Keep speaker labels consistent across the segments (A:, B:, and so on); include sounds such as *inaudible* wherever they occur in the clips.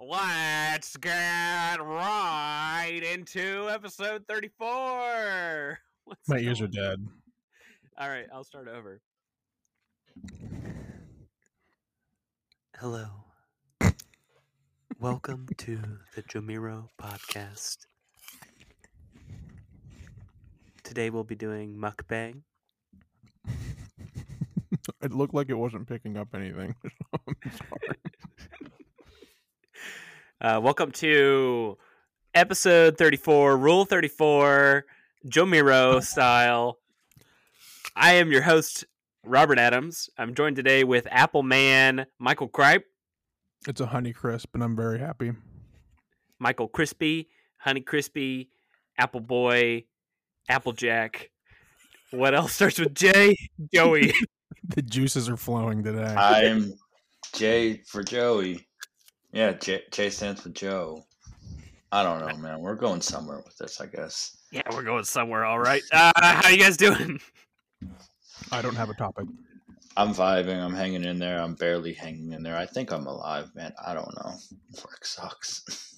A: Let's get right into episode 34. *laughs* What's
B: My ears are dead.
A: All right, I'll start over. Hello. Welcome to the Jomiro podcast. Today we'll be doing mukbang. *laughs*
B: It looked like it wasn't picking up anything. *laughs* I'm sorry.
A: Uh, welcome to episode 34, Rule 34, Jomiro *laughs* style. I am your host, Robert Adams. I'm joined today with Apple Man Michael Kripe,
B: It's a honey crisp, and I'm very happy.
A: Michael Crispy, Honey Crispy, Apple Boy, Applejack. What else starts with J? Joey. *laughs*
B: The juices are flowing today.
C: I'm J for Joey. Yeah, J, J stands for Joe. I don't know, man. We're going somewhere with this, I guess.
A: yeah, we're going somewhere, all right. Uh, how you guys doing?
B: I don't have a topic.
C: I'm vibing. I'm hanging in there. I'm barely hanging in there. I think I'm alive, man. I don't know. Work sucks.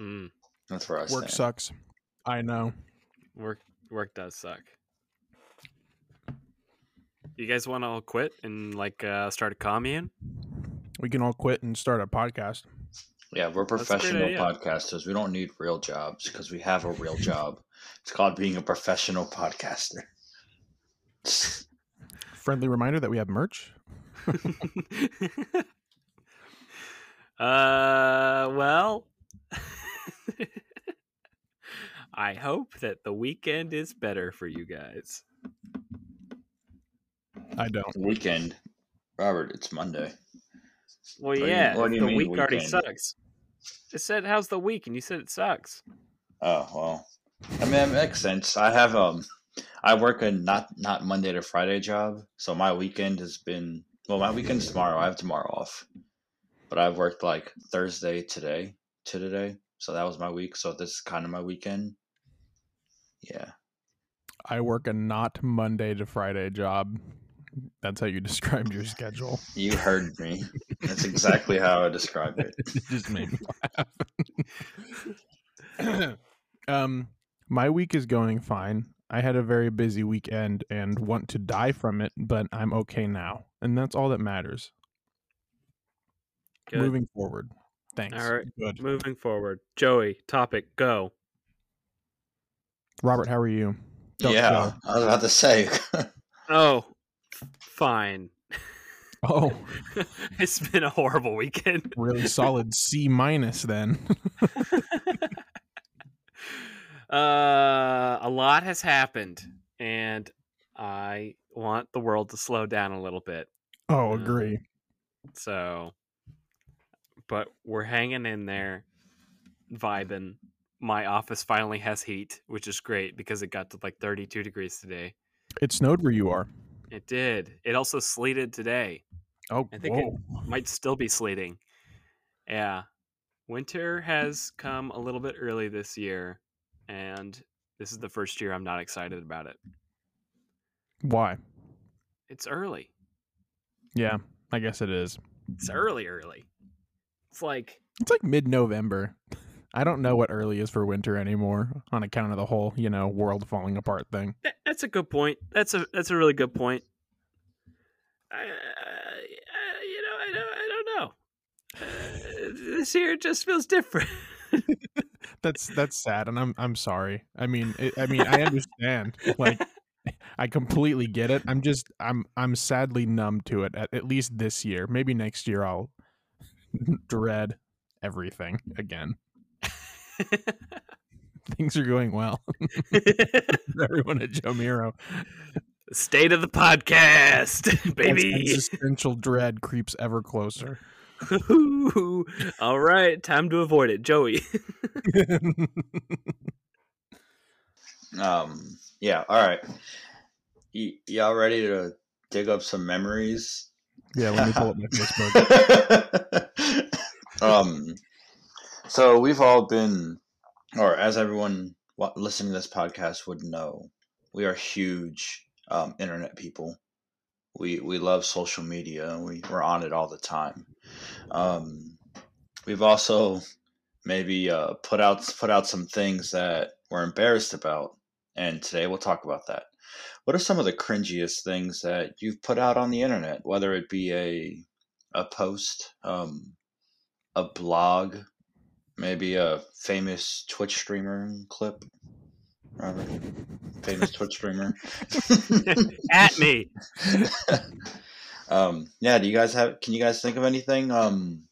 A: Mm,
C: That's where I
B: Work
C: stand.
B: sucks. I know.
A: work work does suck. You guys want to all quit and like uh, start a commune?
B: We can all quit and start a podcast.
C: Yeah, we're
A: That's great
C: professional
A: idea.
C: podcasters. We don't need real jobs because we have a real job. It's called being a professional podcaster.
B: Friendly reminder that we have merch. *laughs*
A: uh, well, *laughs* I hope that the weekend is better for you guys.
B: I don't.
C: Weekend. Robert, it's Monday.
A: Well,
C: do you-
A: yeah,
C: you
A: the week already sucks. It said, "How's the week?" and you said it sucks.
C: Oh well, I mean it makes sense. I have um, I work a not not Monday to Friday job, so my weekend has been well. My weekend's tomorrow. I have tomorrow off, but I've worked like Thursday today to today, so that was my week. So this is kind of my weekend. Yeah,
B: I work a not Monday to Friday job. That's how you described your schedule.
C: you heard me. That's *laughs* exactly how I described it. *laughs*
B: it just made me laugh. *clears throat* um, my week is going fine. I had a very busy weekend and want to die from it, but I'm okay now, and that's all that matters.
A: Good.
B: Moving forward. Thanks.
A: All right.
B: Good.
A: Moving forward, Joey. Topic go.
B: Robert, how are you? Don't
C: yeah,
B: go.
C: I was about to say. *laughs*
A: Oh, f- fine.
B: Oh, *laughs*
A: it's been a horrible weekend.
B: really solid *laughs* C minus then. *laughs*
A: Uh, a lot has happened, and I want the world to slow down a little bit.
B: oh,
A: Yeah.
B: agree.
A: So, but we're hanging in there, vibing. My office finally has heat, which is great because it got to like 32 degrees today.
B: It snowed where you are.
A: It did. It also sleeted today.
B: Oh,
A: I think it- Might still be sleeting. Yeah. Winter has come a little bit early this year, and this is the first year I'm not excited about it.
B: Why?
A: It's early.
B: Yeah, I guess it is.
A: It's early, early. It's like
B: It's like mid-November. *laughs* I don't know what early is for winter anymore on account of the whole, you know, world falling apart thing.
A: That's a good point. That's a that's a really good point. I, uh, you know, I don't, I don't know. Uh, this year just feels different. *laughs*
B: That's that's sad, and I'm I'm sorry. I mean, it, I mean, I *laughs* understand. Like, I completely get it. I'm just I'm I'm sadly numb to it. At, at least this year. Maybe next year I'll *laughs* dread everything again. *laughs* Things are going well. *laughs* *laughs* Everyone at Jomiro.
A: State of the podcast,
B: As
A: baby.
B: Existential dread creeps ever closer.
A: All right, time to avoid it, Joey.
C: Um, yeah, all right. Y- y'all ready to dig up some memories?
B: yeah, let me pull up my Facebook.
C: um, so we've all been, or as everyone listening to this podcast would know, we are huge um, internet people. we we love social media. We we're on it all the time. Um, we've also maybe uh, put out put out some things that we're embarrassed about, and today we'll talk about that. What are some of the cringiest things that you've put out on the internet, whether it be a a post, um, a blog, maybe a famous Twitch streamer clip? Robert, famous Twitch streamer. *laughs*
A: At me. *laughs*
C: um, yeah, do you guys have? Can you guys think of anything um,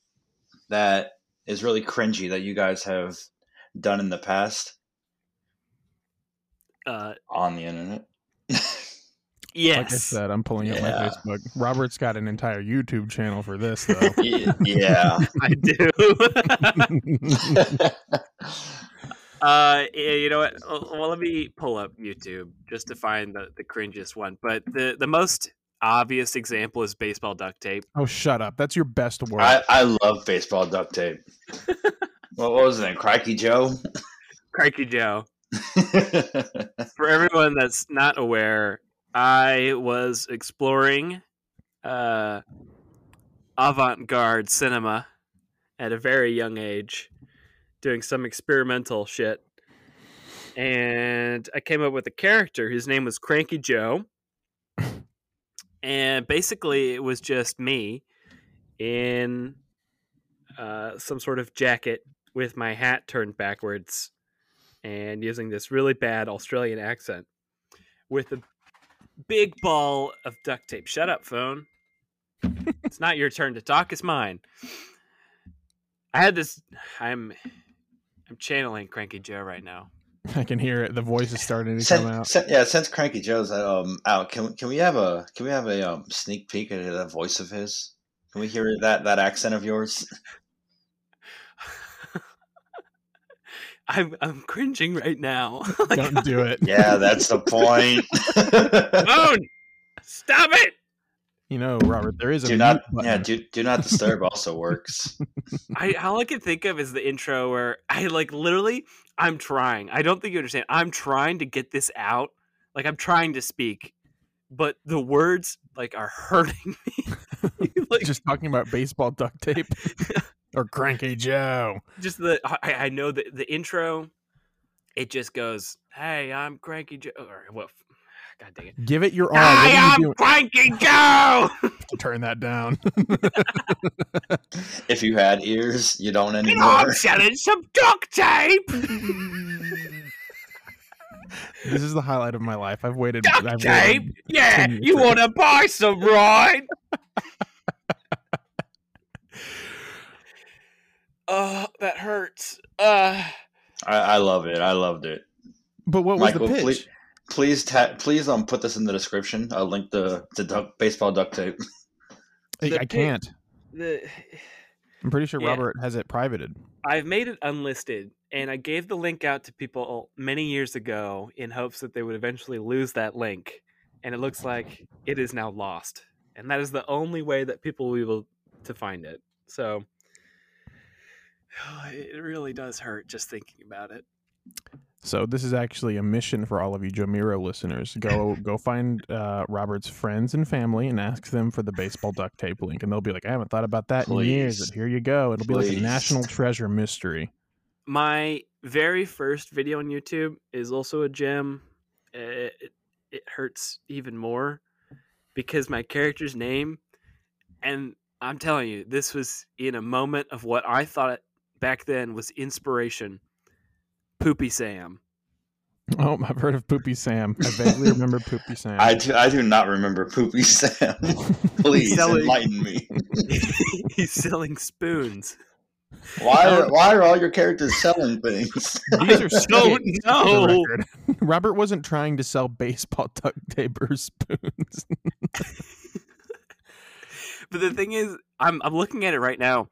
C: that is really cringy that you guys have done in the past
A: Uh,
C: on the internet?
A: Yes.
B: Like I said, I'm pulling up my Facebook. Robert's got an entire YouTube channel for this, though. *laughs*
C: Yeah. *laughs*
A: I do. *laughs* uh, you know what? Well, well, let me pull up YouTube just to find the, the cringiest one. But the, the most obvious example is baseball duct tape.
B: oh, shut up. That's your best word.
C: I, I love baseball duct tape. what was it? Crikey Joe?
A: Crikey Joe. For everyone that's not aware, I was exploring uh, avant garde cinema at a very young age, doing some experimental shit. And I came up with a character whose name was Cranky Joe. And basically, it was just me in uh, some sort of jacket with my hat turned backwards and using this really bad Australian accent with a big ball of duct tape. Shut up, phone. it's not your turn to talk, it's mine. I had this I'm I'm channeling Cranky Joe right now. *laughs*
B: I can hear it. The voice is starting to come out.
C: since- yeah, since Cranky Joe's um out, can can we have a can we have a um, sneak peek at that voice of his? Can we hear that that accent of yours? *laughs*
A: I'm I'm cringing right now. *laughs*
B: Don't do it. *laughs*
C: Yeah, that's the point. *laughs*
A: phone! Stop it!
B: You know, Robert, there is a
C: do not
B: button.
C: yeah do, do not disturb also works.
A: I all I can think of is the intro where I like literally I'm trying. I don't think you understand. I'm trying to get this out. Like I'm trying to speak, but the words like are hurting me. like just,
B: Just talking about baseball duct tape or Cranky Joe.
A: Just the I, I know that the intro it just goes, "Hey, I'm Cranky Joe." Or what? *sighs* God dang it!
B: Give it your all.
A: Hi, I'm
B: you?
A: Cranky Joe. *laughs* *laughs*
B: Turn that down. *laughs*
C: if you had ears, you don't
A: and
C: anymore.
A: I'm selling some duct tape.
B: this is the highlight of my life. I've waited.
A: Duct
B: I've
A: tape.
B: waited
A: Yeah, you want to buy some, right? Oh, that hurts. Uh,
C: I, I love it. I loved it.
B: But what was the pitch?
C: please, please, ta- please, um, put this in the description. I'll link the the duck, baseball duct tape. *laughs*
B: I,
A: the
B: I
A: pitch-
B: can't.
A: the
B: I'm pretty sure
A: Yeah.
B: Robert has it privated.
A: I've made it unlisted, and I gave the link out to people many years ago in hopes that they would eventually lose that link. And it looks like it is now lost, and that is the only way that people will be able to find it. So *sighs* it really does hurt just thinking about it.
B: So this is actually a mission for all of you Jomiro listeners. Go go find uh, Robert's friends and family and ask them for the baseball duct tape link, and they'll be like, "I haven't thought about that in years."
C: Please.
B: And here you go. It'll be like a national treasure mystery.
A: my very first video on YouTube is also a gem. It, it, it hurts even more because my character's name, and I'm telling you, this was in a moment of what I thought back then was inspiration. Poopy Sam.
B: Oh, I've heard of Poopy Sam. I vaguely *laughs* remember Poopy Sam.
C: I do, I do not remember Poopy Sam. *laughs* Please
A: Selling-
C: enlighten me. *laughs*
A: He's selling spoons.
C: Why are, why are all your characters selling things?
B: These are
A: Don't
B: skits, for the
A: know.
B: record. Robert wasn't trying to sell baseball duct tape or spoons.
A: But the thing is, I'm I'm looking at it right now.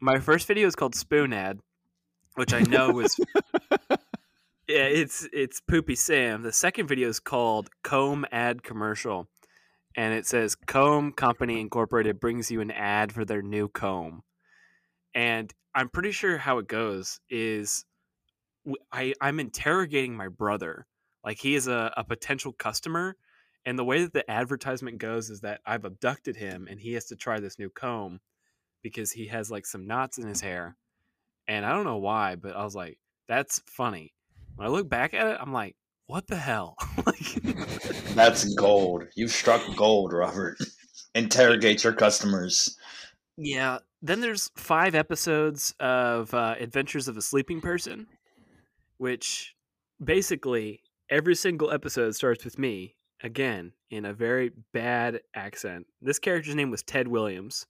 A: My first video is called Spoon Ad, which I know was *laughs* yeah, it's it's Poopy Sam. The second video is called Comb Ad Commercial, and it says Comb Company Incorporated brings you an ad for their new comb, and I'm pretty sure how it goes is I I'm interrogating my brother, like he is a, a potential customer, And the way that the advertisement goes is that I've abducted him and he has to try this new comb because he has like some knots in his hair. And I don't know why, but I was like, that's funny. When I look back at it, I'm like, what the hell? *laughs* like, *laughs*
C: That's gold. You've struck gold, Robert. Interrogate your customers.
A: yeah. Then there's five episodes of uh, Adventures of a Sleeping Person, which basically every single episode starts with me again in a very bad accent. This character's name was Ted Williams,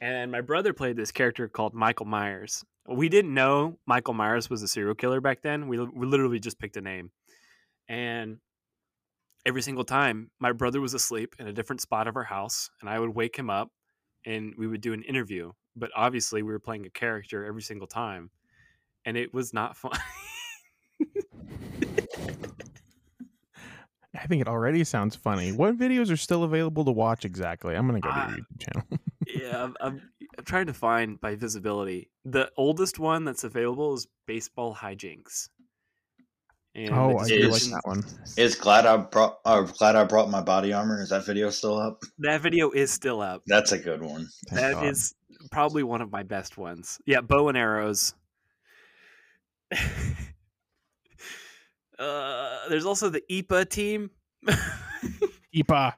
A: and my brother played this character called Michael Myers. We didn't know Michael Myers was a serial killer back then. We, we literally just picked a name, and every single time my brother was asleep in a different spot of our house, and I would wake him up, and we would do an interview. But obviously, we were playing a character every single time, and it was not fun. *laughs*
B: I think it already sounds funny. What videos are still available to watch exactly? I'm gonna go to
A: Uh,
B: your YouTube channel. *laughs*
A: yeah, I'm, I'm, I'm trying to find by visibility. The oldest one that's available is baseball hijinks. And
B: oh, I do like
C: is-
B: that one.
C: Is glad I brought uh, glad I brought my body armor. Is that video still up?
A: that video is still up.
C: That's a good one.
B: Thank
A: That
B: God.
A: is probably one of my best ones. Yeah, bow and arrows. *laughs* uh, there's also the IPA team. *laughs*
B: Ipa.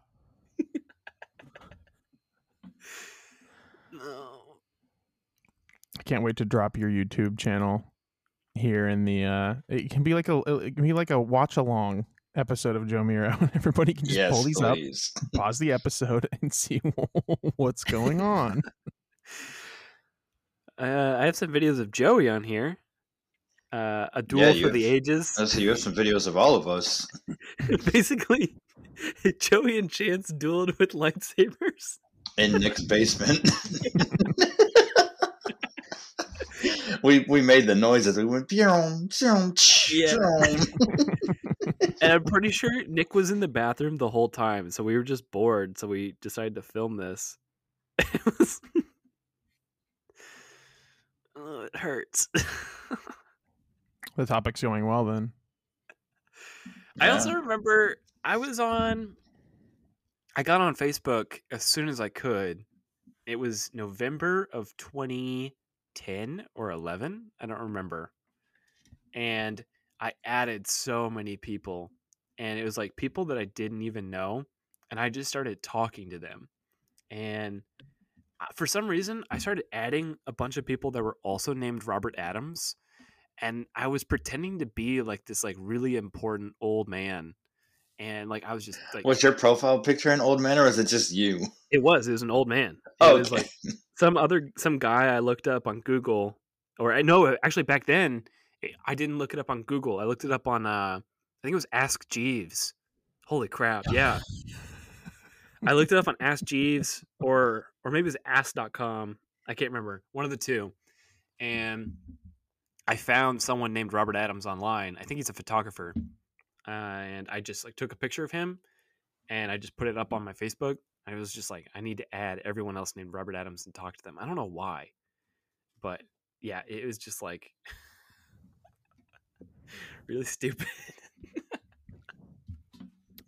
A: no.
B: I can't wait to drop your YouTube channel here in the. uh It can be like a it can be like a watch along episode of Jomiro, *laughs* and everybody can just
C: yes,
B: pull these up, *laughs* pause the episode, *laughs* and see what's going on.
A: Uh, I have some videos of Joey on here. Uh, a duel
C: Yeah,
A: for
C: you
A: the
C: have-
A: ages.
C: Let's see. You have some videos of all of us
A: Basically, Joey and Chance dueled with lightsabers.
C: in Nick's basement. We we made the noises. We went "Pew, pew,
A: Yeah. *laughs* *laughs* And I'm pretty sure Nick was in the bathroom the whole time, so we were just bored, so we decided to film this. *laughs* It was Oh, it hurts.
B: The topic's going well then.
A: I also remember I was on I got on Facebook as soon as I could. It was November of 2010 or 11, I don't remember. And I added so many people and it was like people that I didn't even know and I just started talking to them. And uh, for some reason, I started adding a bunch of people that were also named Robert Adams and I was pretending to be like this like really important old man, and like I was just like
C: What's your profile picture an old man, or is it just you?
A: it was it was an old man.
C: Oh, It
A: was like *laughs* some other some guy I looked up on Google, or I know actually back then eh, I didn't look it up on Google. I looked it up on uh I think it was Ask Jeeves. Holy crap! Yeah, I looked it up on Ask Jeeves or or maybe it was Ask.com. I can't remember one of the two, and I found someone named Robert Adams online. I think he's a photographer, uh, and I just like took a picture of him, and I just put it up on my Facebook. I was just like, I need to add everyone else named Robert Adams and talk to them. I don't know why, but yeah, it was just like *laughs* really stupid.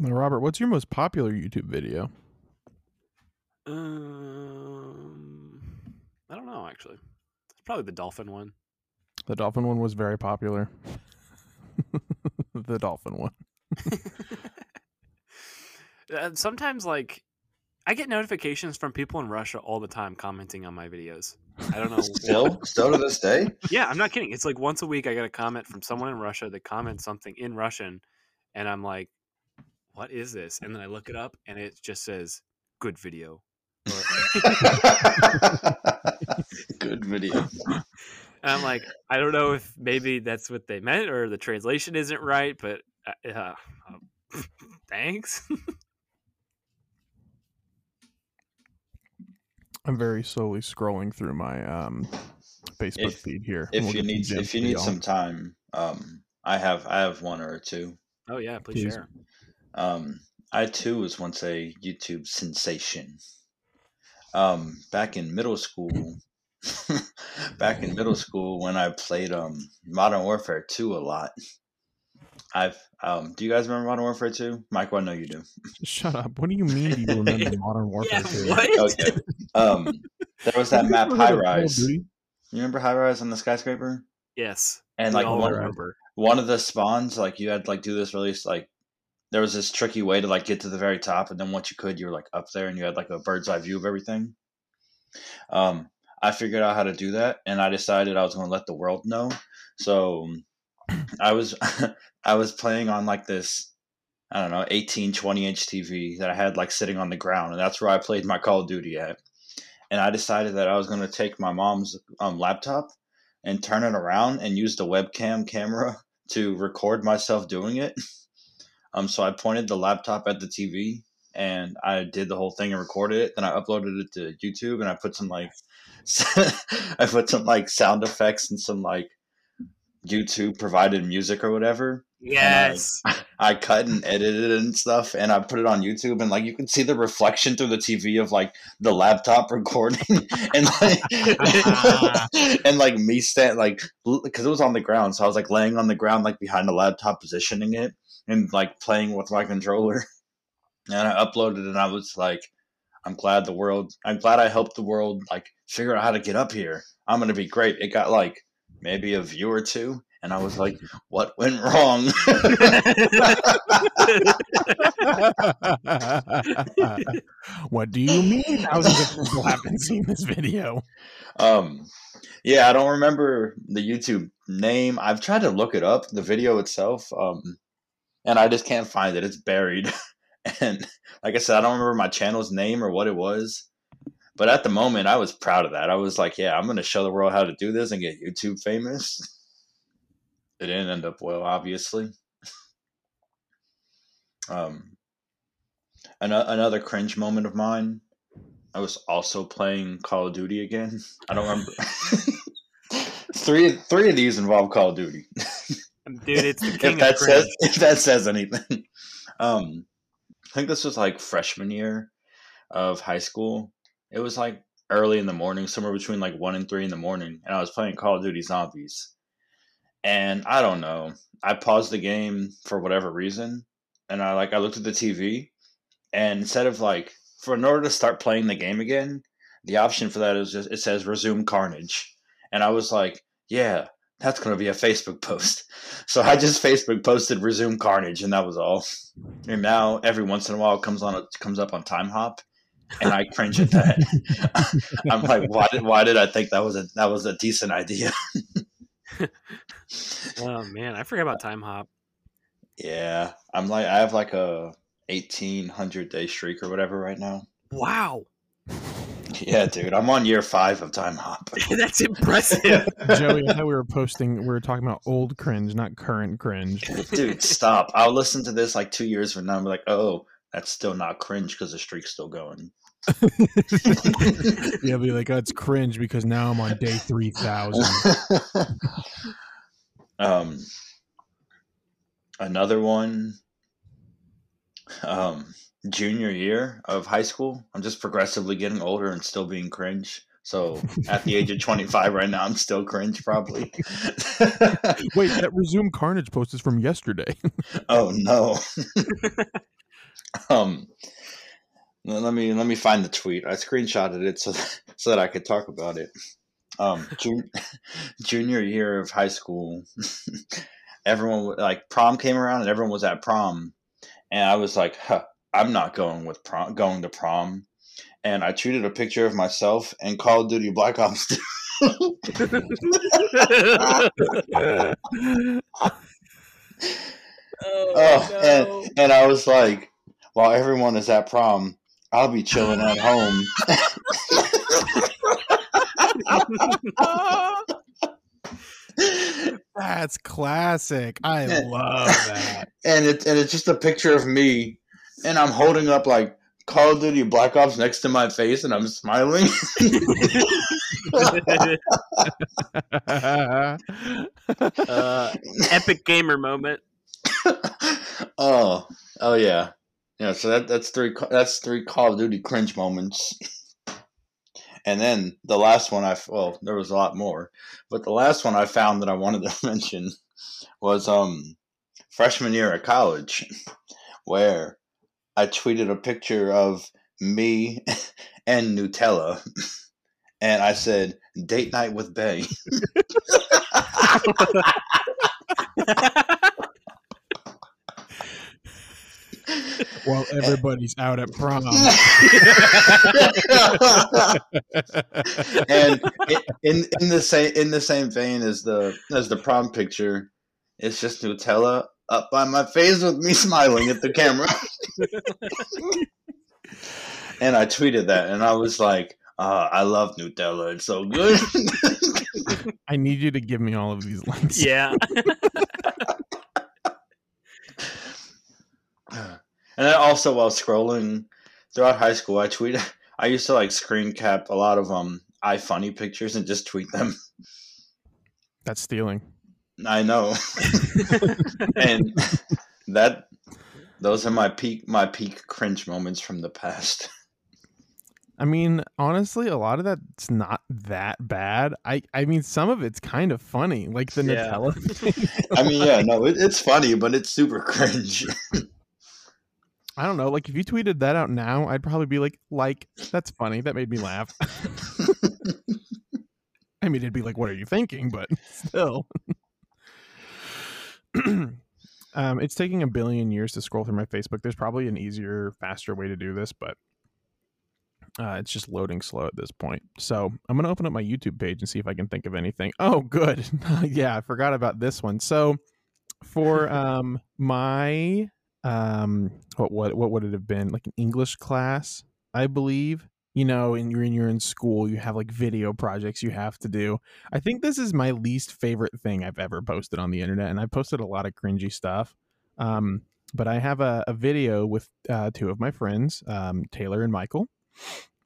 B: Now, Robert, what's your most popular YouTube video?
A: Um, I don't know actually. It's probably the dolphin one.
B: The dolphin one was very popular. *laughs* the dolphin one. *laughs*
A: Uh, Sometimes, like, I get notifications from people in Russia all the time commenting on my videos. I don't know. *laughs*
C: Still, still to this day.
A: Yeah, I'm not kidding. It's like once a week I get a comment from someone in Russia that comments something in Russian, and I'm like, "What is this?" And then I look it up, and it just says, "Good video." *laughs*
C: Good video. *laughs*
A: And I'm like, I don't know if maybe that's what they meant or the translation isn't right, but uh, uh, thanks.
B: I'm very slowly scrolling through my um, Facebook
C: If-
B: feed here.
C: If
B: We'll
C: you need if you need
B: video.
C: some time, um, I have I have one or two.
A: oh yeah, please,
B: Please.
A: share.
C: Um, I too was once a YouTube sensation. Um, back in middle school, *laughs* back in middle school when I played um Modern Warfare 2 a lot. I've um. Do you guys remember Modern Warfare Two? Michael, I know you do.
B: Shut up. What do you mean do you remember *laughs* Modern *laughs* Warfare? 2?
A: what?
C: Okay. Um, there was that map High
B: heard of Call of
C: Rise. You remember High Rise on the skyscraper?
A: Yes.
C: And like one,
A: remember.
C: one of the spawns, like you had to, like do this really like there was this tricky way to like get to the very top, and then once you could, you were like up there, and you had like a bird's eye view of everything. Um, I figured out how to do that, and I decided I was going to let the world know. So *clears throat* I was *laughs* I was playing on like this I don't know 18 20 inch TV that I had like sitting on the ground, and that's where I played my Call of Duty at. And I decided that I was going to take my mom's um, laptop and turn it around and use the webcam camera *laughs* to record myself doing it. *laughs* Um, so I pointed the laptop at the TV and I did the whole thing and recorded it. Then I uploaded it to YouTube and I put some like *laughs* I put some like sound effects and some like YouTube provided music or whatever.
A: Yes. *laughs*
C: I cut and edited it and stuff, and I put it on YouTube, and like you can see the reflection through the TV of like the laptop *laughs* recording, and like *laughs* and like me stand like because it was on the ground, so I was like laying on the ground like behind the laptop, positioning it and like playing with my controller, and I uploaded, it and I was like, I'm glad the world, I'm glad I helped the world like figure out how to get up here. I'm gonna be great. It got like maybe a view or two. And I was like, "What went wrong?" *laughs*
B: what do you mean? Thousands of people haven't seen this video.
C: Um, yeah, I don't remember the YouTube name. I've tried to look it up, the video itself, um, and I just can't find it. It's buried. *laughs* and like I said, I don't remember my channel's name or what it was. But at the moment, I was proud of that. I was like, yeah, I'm going to show the world how to do this and get YouTube famous. *laughs* It didn't end up well, obviously. Um, an- another cringe moment of mine I was also playing Call of Duty again. I don't remember. *laughs* three three of these involve Call of Duty. *laughs*
A: Dude, it's the king
C: if that says if that says anything. *laughs* Um, I think this was like freshman year of high school. It was like early in the morning, somewhere between like one and three in the morning, and I was playing Call of Duty Zombies. And I don't know. I paused the game for whatever reason, and I like I looked at the TV, and instead of like for in order to start playing the game again, the option for that is just it says resume carnage, and I was like, yeah, that's gonna be a Facebook post. *laughs* So I just Facebook posted resume carnage, and that was all. And now every once in a while it comes on it comes up on Timehop, and I cringe at that. *laughs* *laughs* I'm like, why did why did I think that was a that was a decent idea? *laughs*
A: Oh man, I forgot about Timehop.
C: Yeah, I'm like I have like a 1800 day streak or whatever right now.
A: Wow, *laughs*
C: Yeah, dude, I'm on year five of Timehop. *laughs*
A: that's impressive.
B: Joey, I thought we were posting, we were talking about old cringe, not current cringe.
C: Dude, stop! I'll listen to this like two years from now. and be like, oh, that's still not cringe because the streak's still going. *laughs*
B: yeah, be like, oh, it's cringe because now I'm on day 3000. *laughs*
C: um, another one. Um, junior year of high school. I'm just progressively getting older and still being cringe. So at the age of 25 right now, I'm still cringe probably. *laughs*
B: Wait, that resume carnage post is from yesterday.
C: oh no. um, let me let me find the tweet. I screenshotted it so *laughs* so that I could talk about it. Um, *laughs* jun- junior year of high school, *laughs* everyone like prom came around and everyone was at prom, and I was like, huh, I'm not going with prom, going to prom, and I tweeted a picture of myself and Call of Duty Black Ops 2. Oh, and, and I was like, while everyone is at prom, I'll be chilling at home.
B: That's classic. I love that.
C: and it and it's just a picture of me, and I'm holding up like Call of Duty Black Ops next to my face, and I'm smiling. *laughs*
A: uh, epic gamer moment. *laughs*
C: oh, oh yeah, yeah. So that that's three that's three Call of Duty cringe moments. And then the last one I well, there was a lot more, but the last one I found that I wanted to *laughs* mention was um freshman year at college, where I tweeted a picture of me *laughs* and Nutella, *laughs* and I said date night with bae.
B: While everybody's out at prom. *laughs*
C: and i- in in the same in the same vein as the as the prom picture, it's just Nutella up by my face with me *laughs* smiling at the camera. *laughs* and I tweeted that, and I was like, uh, "I love Nutella; it's so good."
B: I need you to give me all of these links.
A: yeah.
C: And then also while scrolling throughout high school, I tweeted. *laughs* I used to like screen cap a lot of um iFunny pictures and just tweet them.
B: That's stealing.
C: I know. *laughs* and *laughs* that those are my peak my peak cringe moments from the past.
B: I mean, honestly, a lot of that's not that bad. I I mean, some of it's kind of funny, like the
A: Yeah.
B: Nutella. thing.
C: I mean, yeah, no, it, it's funny, but it's super cringe.
B: I don't know. Like if you tweeted that out now, I'd probably be like, like that's funny. That made me laugh. *laughs* I mean, it'd be like, what are you thinking? But *laughs* still. *clears throat* um, it's taking a billion years to scroll through my Facebook. There's probably an easier, faster way to do this, but uh, it's just loading slow at this point. So I'm gonna open up my YouTube page and see if I can think of anything. Oh, good. *laughs* yeah, I forgot about this one. So for um my um what what what would it have been like an English class, I believe. You know, and you're in you're in school, you have like video projects you have to do. I think this is my least favorite thing I've ever posted on the internet, and I've posted a lot of cringy stuff. Um, but I have a, a video with uh, two of my friends, um, Taylor and Michael,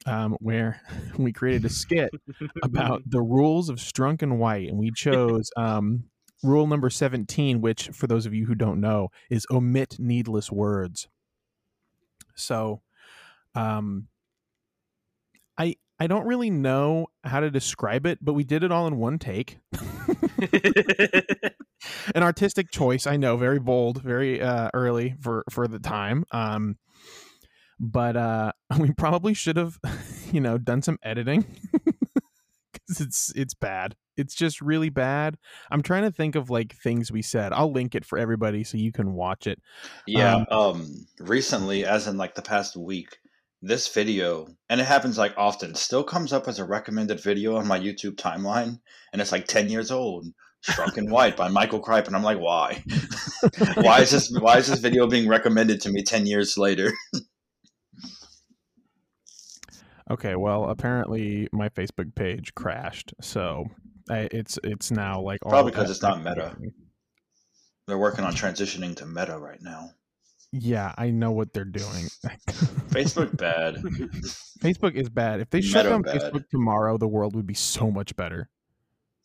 B: um, where *laughs* we created a skit *laughs* about the rules of Strunk and White, and we *laughs* chose um, rule number 17, which, for those of you who don't know, is omit needless words. So, um, I I don't really know how to describe it, but we did it all in one take. *laughs* An artistic choice, I know, very bold, very uh, early for for the time. Um, but uh, *laughs* we probably should have, *laughs* you know, done some editing because *laughs* it's it's bad. It's just really bad. I'm trying to think of like things we said. I'll link it for everybody so you can watch it.
C: Yeah.
B: Um,
C: Um, recently, as in like the past week, this video, and it happens like often, still comes up as a recommended video on my YouTube timeline, and it's like ten years old. Strunk and White by Michael Kripe, and I'm like, why? *laughs* *laughs* why is this? Why is this video being recommended to me ten years later?
B: Okay, well, apparently my Facebook page crashed, so I, it's it's now like all
C: Probably 'cause it's not. Meta. They're working on transitioning to Meta right now.
B: Yeah, I know what they're doing. *laughs*
C: Facebook bad.
B: Facebook is bad. If they shut down
C: bad.
B: Facebook tomorrow, the world would be so much better.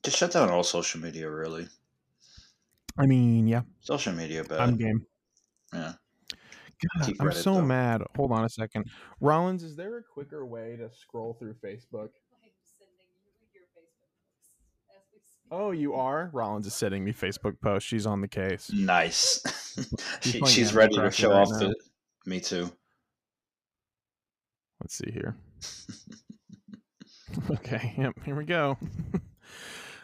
C: Just shut down all social media. Really,
B: I mean, yeah,
C: social media bad.
B: I'm game.
C: yeah.
B: God,
C: Keep
B: I'm so
C: though.
B: mad. Hold on a second. Rollins, is there a quicker way to scroll through Facebook?
D: I'm sending you your Facebook posts as we speak.
B: Oh, you are? Rollins is sending me Facebook posts. She's on the case.
C: Nice. *laughs* she, she's ready to show
B: right
C: off
B: now.
C: the. Me too.
B: Let's see here. *laughs* *laughs* okay, yep, here we go.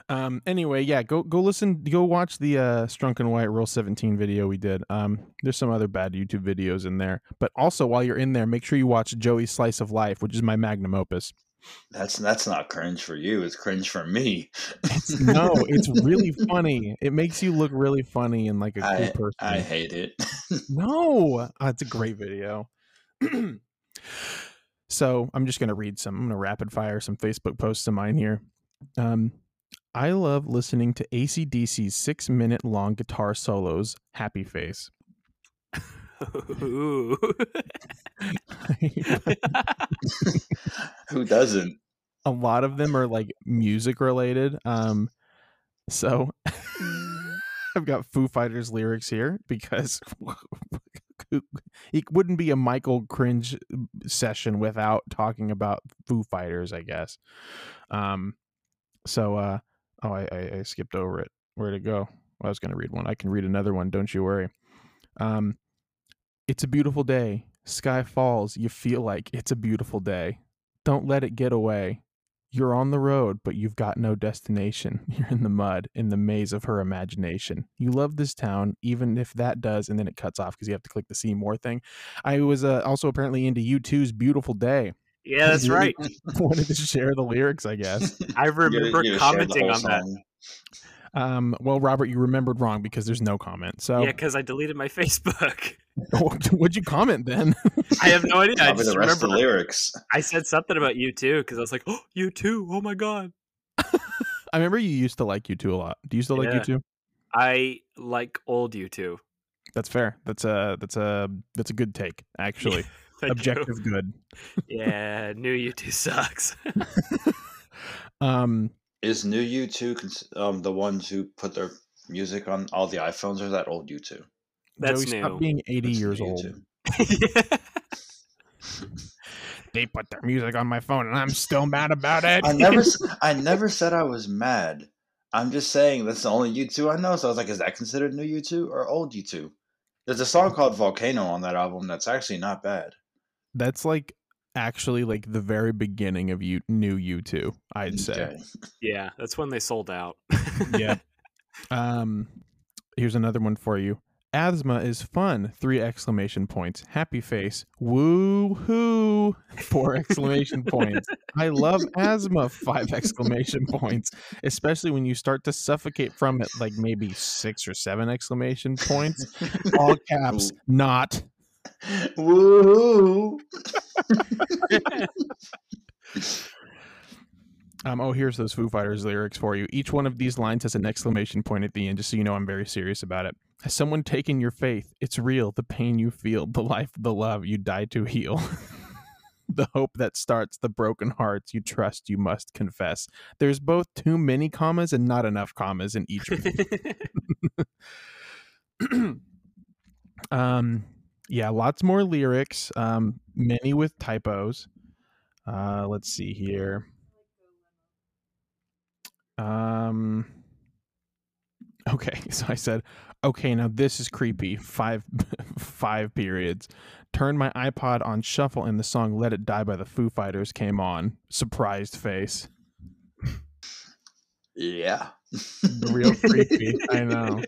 B: Um anyway, yeah, go go listen go watch the uh Strunk and White Rule 17 video we did. Um there's some other bad YouTube videos in there. But also while you're in there, make sure you watch Joey's Slice of Life, which is my magnum opus.
C: That's that's not cringe for you. It's cringe for me.
B: It's, no, it's really funny. It makes you look really funny and like a cool
C: I
B: person.
C: I hate it. *laughs*
B: No, uh, it's a great video. *clears throat* so I'm just gonna read some. I'm gonna rapid fire some Facebook posts of mine here. Um, I love listening to AC/DC's six minute long guitar solos. Happy face. *laughs*
C: Who doesn't?
B: a lot of them are like music related. Um, so *laughs* I've got Foo Fighters lyrics here because *laughs* it wouldn't be a Michael cringe session without talking about Foo Fighters, I guess. Um, so uh, oh, I, I, I skipped over it. Where'd it go? I was going to read one. I can read another one. Don't you worry. Um, it's a beautiful day. Sky falls. You feel like it's a beautiful day. Don't let it get away. You're on the road, but you've got no destination. *laughs* You're in the mud, in the maze of her imagination. You love this town, even if that does, and then it cuts off because you have to click the see more thing. I was uh, also apparently into U2's Beautiful Day.
A: Yeah, that's *laughs* right.
B: Wanted to share the lyrics, I guess. *laughs*
A: I remember
C: You- you shared
A: commenting
C: whole
A: on that.
B: Um, well, Robert, you remembered wrong because there's no comment. So,
A: Yeah, because I deleted my *laughs* Facebook.
B: what'd you comment then?
A: I have no idea. I just
C: the rest of
A: remember
C: the lyrics.
A: I said something about you too because I was like, "Oh, you too! Oh my god!"
B: I remember you used to like U2 a lot. Do you still like
A: Yeah.
B: U2?
A: I like old U2.
B: That's fair. That's a that's a that's a good take, actually. *laughs*
A: Thank you.
B: Objective good.
A: Yeah, new U2 sucks. *laughs* *laughs*
B: Um,
C: Is new U2 cons- um, the ones who put their music on all the iPhones, or is that old U2?
A: That's
B: Joey,
A: new.
B: stop being 80
C: That's
B: years old. They put their music on my phone, and I'm still mad about it.
C: I never, s- I never said I was mad. I'm just saying that's the only U2 I know. So I was like, is that considered new U2 or old U2? There's a song called Volcano on that album that's actually not bad.
B: That's like actually like the very beginning of you new U2, I'd say.
C: Okay. *laughs*
A: yeah, that's when they sold out.
B: yeah. *laughs* Um, here's another one for you. Asthma is fun! Three exclamation points. Happy face. Woo hoo! Four exclamation points. I love asthma! Five exclamation points. Especially when you start to suffocate from it, like maybe six or seven exclamation points. All caps. Not.
C: Woo!
B: Um, oh, here's those Foo Fighters lyrics for you. Each one of these lines has an exclamation point at the end, just so you know I'm very serious about it. Has someone taken your faith? It's real. The pain you feel, the life, the love you die to heal. *laughs* the hope that starts, the broken hearts you trust, you must confess. There's both too many commas and not enough commas in each of these. *laughs* *clears throat* um, yeah, lots more lyrics, um, many with typos. Uh, let's see here. Um. Okay, *laughs* so I said, okay, now this is creepy. Five, *laughs* five periods. Turned my iPod on shuffle, and the song "Let It Die" by the Foo Fighters came on. Surprised face.
C: Yeah.
B: Real creepy. I *laughs* know.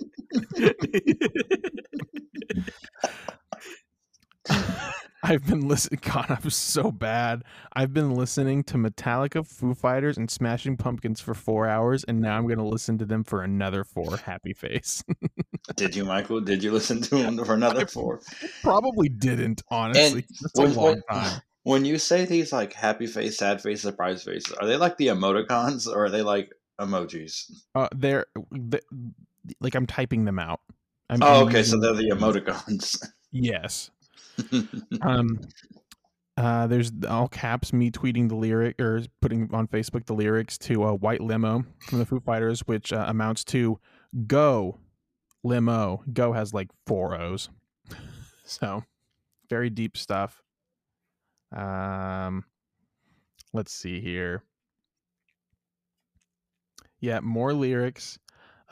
B: I've been listening. *laughs* God, I'm so bad. I've been listening to Metallica, Foo Fighters, and Smashing Pumpkins for four hours, and now I'm going to listen to them for another four. Happy face. *laughs*
C: Did you, Michael? Did you listen to them for another four?
B: Probably didn't, honestly.
C: When-
B: time. *laughs*
C: When you say these like happy face, sad face, surprise faces, are they like the emoticons or are they like emojis?
B: Uh, they're the, like I'm typing them out. I'm,
C: Oh,
B: I'm
C: okay, so they're the emoticons.
B: yes. Um, uh, there's all caps me tweeting the lyric or putting on Facebook the lyrics to a white limo from the Foo Fighters, which uh, amounts to "Go limo." Go has like four O's, *laughs* so very deep stuff. Um, let's see here. Yeah, more lyrics.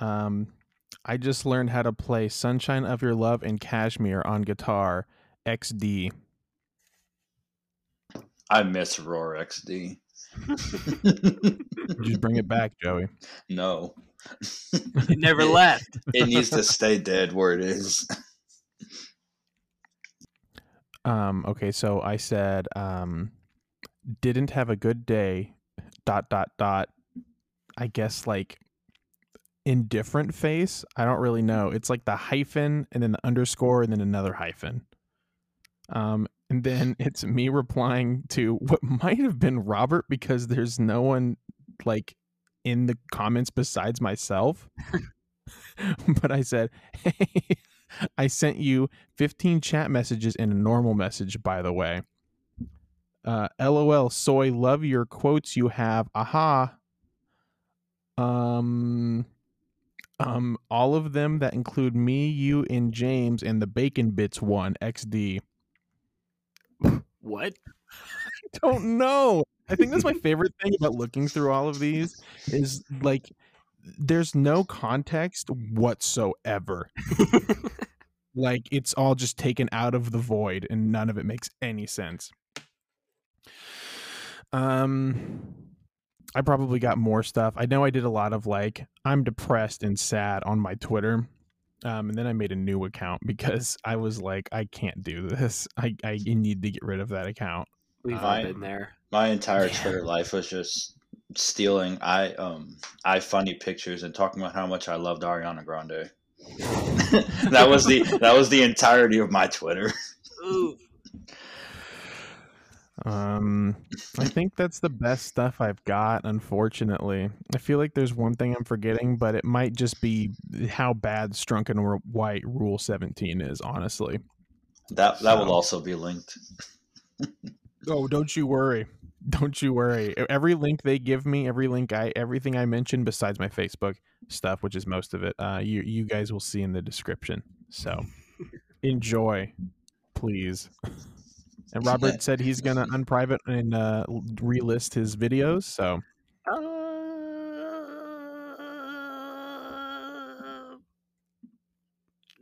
B: Um, I just learned how to play "Sunshine of Your Love" and "Kashmir" on guitar. XD.
C: I miss Roar XD. *laughs*
B: Just bring it back, Joey.
C: no,
A: it never left. *laughs*
C: it needs to stay dead where it is.
B: Um, okay, so I said, um, didn't have a good day. Dot dot dot. I guess like indifferent face. I don't really know. It's like the hyphen and then the underscore and then another hyphen. Um, and then *laughs* it's me replying to what might have been Robert because there's no one like in the comments besides myself. *laughs* *laughs* but I said, hey, I sent you 15 chat messages and a normal message, by the way. Uh, LOL, soy, love your quotes you have. Aha. Um, um, all of them that include me, you, and James, and the Bacon Bits one, XD.
A: What?
B: I don't know. I think that's my *laughs* favorite thing about looking through all of these is like there's no context whatsoever. like it's all just taken out of the void and none of it makes any sense. Um I probably got more stuff. I know I did a lot of like I'm depressed and sad on my Twitter. Um, and then I made a new account *laughs* because I was like, I can't do this. *laughs* I, I need to get rid of that account.
A: We've all been there.
C: My entire
B: Yeah.
C: Twitter life was just stealing i um i funny pictures and talking about how much I loved Ariana Grande. *laughs* that was the that was the entirety of my Twitter.
A: Ooh.
B: Um, I think that's the best stuff I've got. Unfortunately, I feel like there's one thing I'm forgetting, but it might just be how bad Strunk and White Rule 17 is. Honestly.
C: That that will also be linked. *laughs*
B: Oh, don't you worry. Don't you worry. Every link they give me, every link I, everything I mention besides my Facebook stuff, which is most of it, uh, you you guys will see in the description. So *laughs* enjoy, please. *laughs* And Robert said he's gonna unprivate and uh, l- relist his videos. So
A: Uh,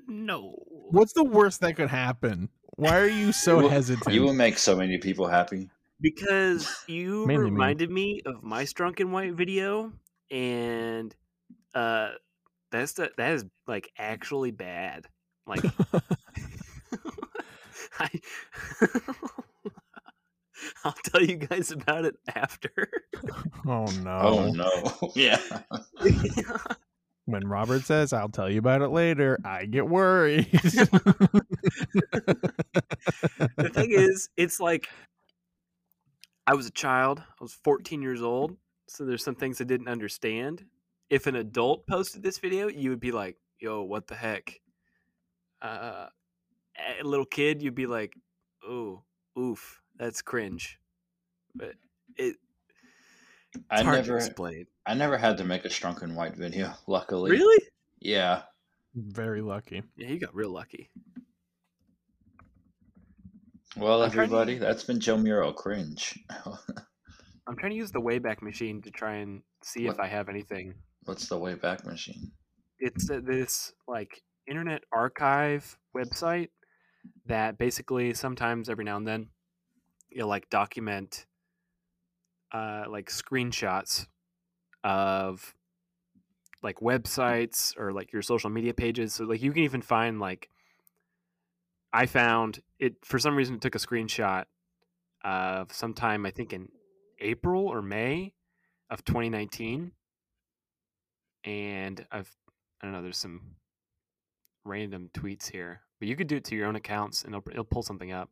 A: no.
B: what's the worst that could happen? Why are you so
C: You will-
B: hesitant?
C: You will make so many people happy.
A: Because you *laughs*
B: Mainly me.
A: reminded me of my Strunk and White video, and uh, that's the, that is like actually bad. Like, *laughs* I, *laughs* I'll tell you guys about it after. *laughs*
B: oh no!
C: Oh no. *laughs* yeah.
B: When Robert says, "I'll tell you about it later," I get worried.
A: the thing is, it's like I was a child. I was 14 years old, so there's some things I didn't understand. If an adult posted this video, you would be like, "Yo, what the heck?" Uh, a little kid, you'd be like, "Oh, oof, that's cringe." But it, it's
C: I
A: hard
C: never
A: to explain.
C: I never had to make a Strunk and White video, *laughs* luckily.
A: Really?
C: Yeah.
B: Very lucky.
A: Yeah, you got real lucky.
C: Well,
A: I'm trying to-
C: everybody, that's been Jomiro cringe. *laughs*
A: I'm trying to use the Wayback Machine to try and see if I have anything
C: What's the Wayback Machine?
A: it's uh, this like internet archive website that basically sometimes every now and then you'll like document uh like screenshots of like websites or like your social media pages so like you can even find like i found it for some reason it took a screenshot of sometime i think in april or may of 2019 and i've I don't know. There's some random tweets here, but you could do it to your own accounts, and it'll, it'll pull something up.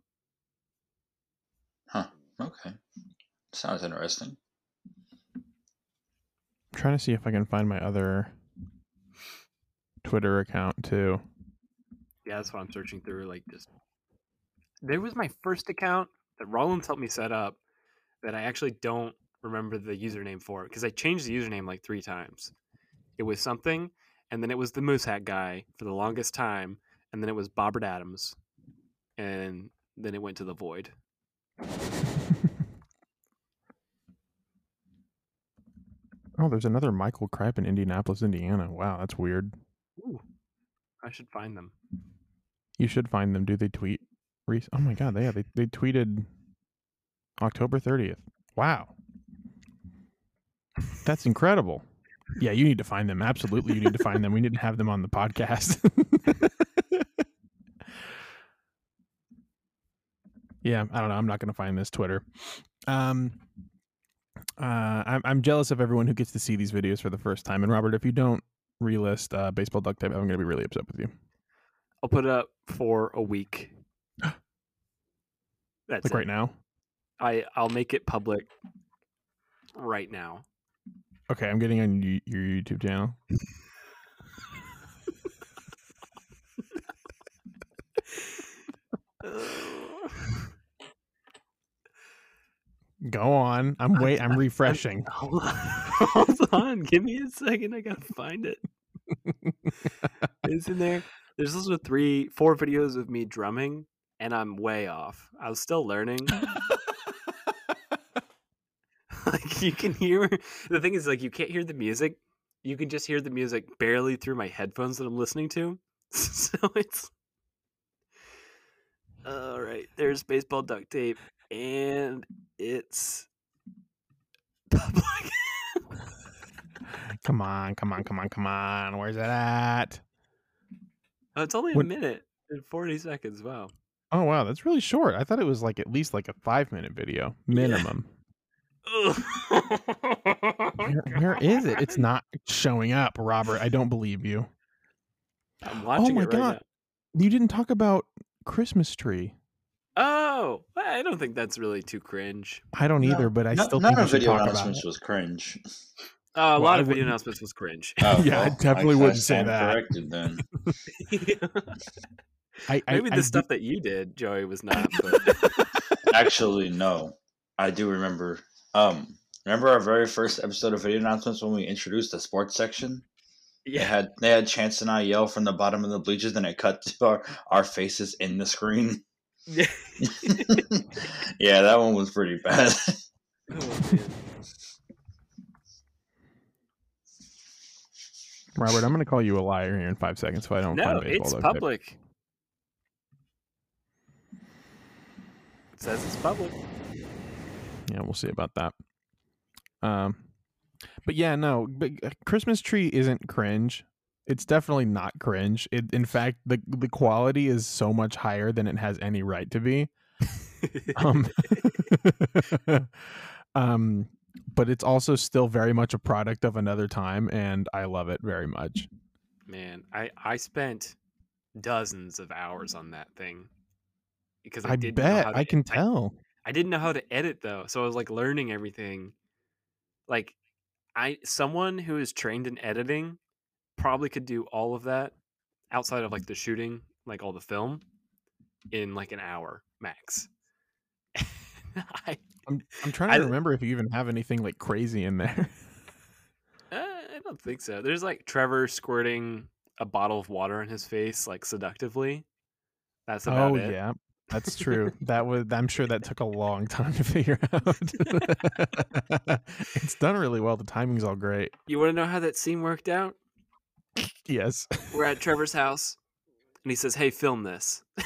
C: Huh. Okay. Sounds interesting.
B: I'm trying to see if I can find my other Twitter account too.
A: Yeah, that's what I'm searching through. Like, just there was my first account that Rollins helped me set up that I actually don't remember the username for because I changed the username like three times. It was something, and then it was the Moose Hat guy for the longest time, and then it was Bobbert Adams, and then it went to the void.
B: oh, there's another Michael Kripe in Indianapolis, Indiana. Wow, that's weird.
A: Ooh, I should find them.
B: You should find them. Do they tweet? Rec- oh my god, yeah, they they tweeted October 30th. Wow. That's incredible. Yeah, you need to find them. Absolutely, you need to find them. We need to have them on the podcast. *laughs* yeah, I don't know. I'm not going to find this Twitter. Um, uh, I'm I'm jealous of everyone who gets to see these videos for the first time. And Robert, if you don't relist uh, baseball duct tape, I'm going to be really upset with you.
A: I'll put it up for a week. *gasps* That's
B: Like
A: it.
B: right now.
A: I I'll make it public right now.
B: Okay, I'm getting on y- your YouTube channel. Go on. I'm wait. I'm refreshing. *laughs*
A: Hold on. Hold on. Give me a second. I gotta find it. *laughs* it's in there. There's also three, four videos of me drumming, and I'm way off. I was still learning. *laughs* like you can hear the thing is like you can't hear the music you can just hear the music barely through my headphones that I'm listening to. so it's all right. There's baseball duct tape, and it's public. *laughs*
B: Come on, come on, come on, come on. Where's that at?
A: oh, it's only a
B: When-
A: minute and forty seconds. Wow.
B: Oh wow, that's really short. I thought it was like at least like a five minute video minimum.
A: Ugh. *laughs*
B: Oh, where, where is it? It's not showing up, Robert. I don't believe you.
A: I'm oh watching
B: my
A: it right
B: God. You didn't talk about Christmas tree.
A: Now. Oh, I don't think that's really too cringe.
B: I don't
C: No,
B: either, but I
C: No-
B: still
C: none
B: think
C: of video announcements was cringe.
A: Uh, a
B: Well,
A: lot
B: I
A: of video announcements was cringe.
C: Oh, *laughs*
B: Yeah, I
C: well,
B: definitely wouldn't say that.
C: Corrected then. *laughs* *laughs*
B: I, I,
A: Maybe the
B: I
A: stuff that you did, Joey, was not. But
C: Actually, no. I do remember. Um, remember our very first episode of video announcements when we introduced the sports section? They
A: yeah,
C: had they had Chance and I yell from the bottom of the bleachers, and it cut to our, our faces in the screen.
A: Yeah. *laughs*
C: yeah, that one was pretty bad.
A: Oh.
B: Robert, I'm going to call you a liar here in five seconds if I don't
A: No,
B: find baseball
A: it's
B: duct tape.
A: public. It says it's public.
B: Yeah, we'll see about that. Um, but yeah, no, but uh, Christmas tree isn't cringe. It's definitely not cringe. It, in fact, the the quality is so much higher than it has any right to be. Um, *laughs* um, but it's also still very much a product of another time, and I love it very much.
A: Man, I I spent dozens of hours on that thing because I,
B: I
A: didn't
B: bet I can
A: I-
B: tell.
A: I didn't know how to edit though, so I was like learning everything. Like, I someone who is trained in editing probably could do all of that outside of like the shooting, like all the film, in like an hour max. *laughs* I,
B: I'm I'm trying
A: I-
B: to remember if you even have anything like crazy in there.
A: uh, I don't think so. There's like Trevor squirting a bottle of water in his face, like seductively. That's about
B: oh
A: it.
B: yeah, that's true. *laughs* that was I'm sure that took a long time to figure *laughs* out. it's done really well. The timing's all great.
A: You want to know how that scene worked out? *laughs*
B: Yes.
A: We're at *laughs* Trevor's house, and he says, "Hey, film this." *laughs*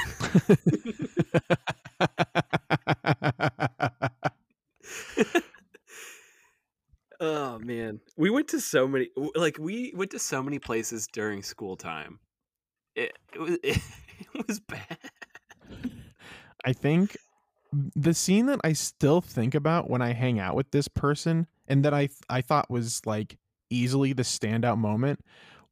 A: Oh man, we went to so many like we went to so many places during school time. It it was it, was bad.
B: I think the scene that I still think about when I hang out with this person and that I I thought was like easily the standout moment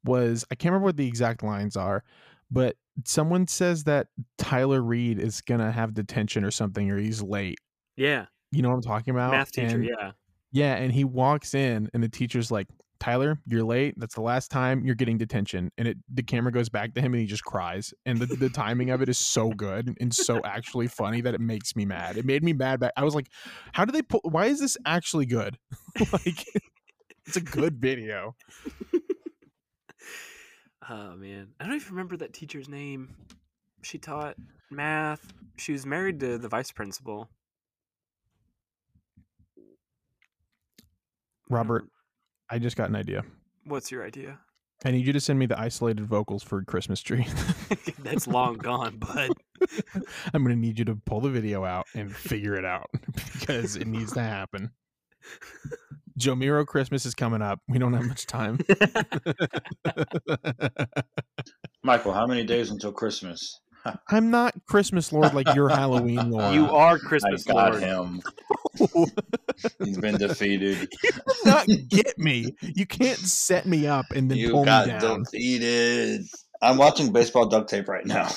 B: was I can't remember what the exact lines are, but someone says that Tyler Reed is gonna have detention or something or he's late.
A: Yeah,
B: You know what I'm talking about?
A: math teacher.
B: And-
A: yeah,
B: Yeah, and he walks in and the teacher's like, Tyler, you're late. That's the last time you're getting detention. And it the camera goes back to him and he just cries. And the, the timing of it is so good and so actually funny that it makes me mad. It made me mad back. I was like, how do they pull why is this actually good? *laughs* like it's a good video.
A: Oh man, I don't even remember that teacher's name. She taught math. She was married to the vice principal.
B: Robert, I just got an idea.
A: What's your idea?
B: I need you to send me the isolated vocals for Christmas tree. *laughs*
A: That's long gone, bud. *laughs*
B: I'm gonna need you to pull the video out and figure it out *laughs* because it needs to happen. Jomiro Christmas is coming up. We don't have much time. *laughs*
C: Michael, how many days until Christmas? *laughs*
B: I'm not Christmas Lord like you're Halloween *laughs* Lord.
A: you are Christmas
C: I
A: Christmas
C: got
A: Lord.
C: him. He's been defeated.
B: not get me. You can't set me up and then
C: you
B: pull me down.
C: defeated. I'm watching baseball duct tape right now.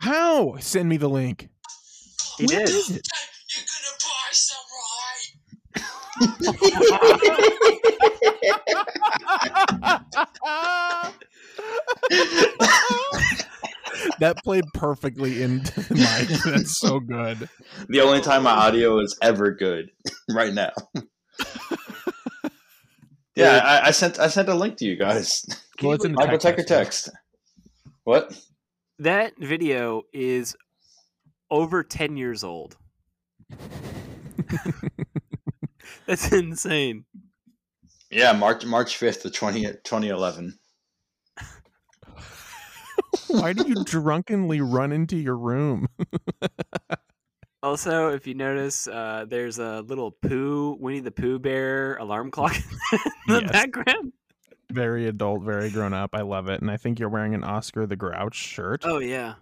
B: How? Send me the link.
A: He
B: Where
A: did. *laughs*
B: that played perfectly into the mic. That's so good.
C: the only time my audio is ever good *laughs* right now. *laughs* yeah, I, I sent I sent a link to you guys.
B: Well, it's in the
C: Michael,
B: text.
C: text. What?
A: That video is over 10 years old. That's insane.
C: Yeah, March March fifth, the 20, 2011. *laughs*
B: Why do you drunkenly run into your room? *laughs*
A: Also, if you notice, uh, there's a little Pooh, Winnie the Pooh bear alarm clock *laughs* in the
B: Yes.
A: background.
B: very adult, very grown up. I love it, and I think you're wearing an Oscar the Grouch shirt.
A: Oh yeah,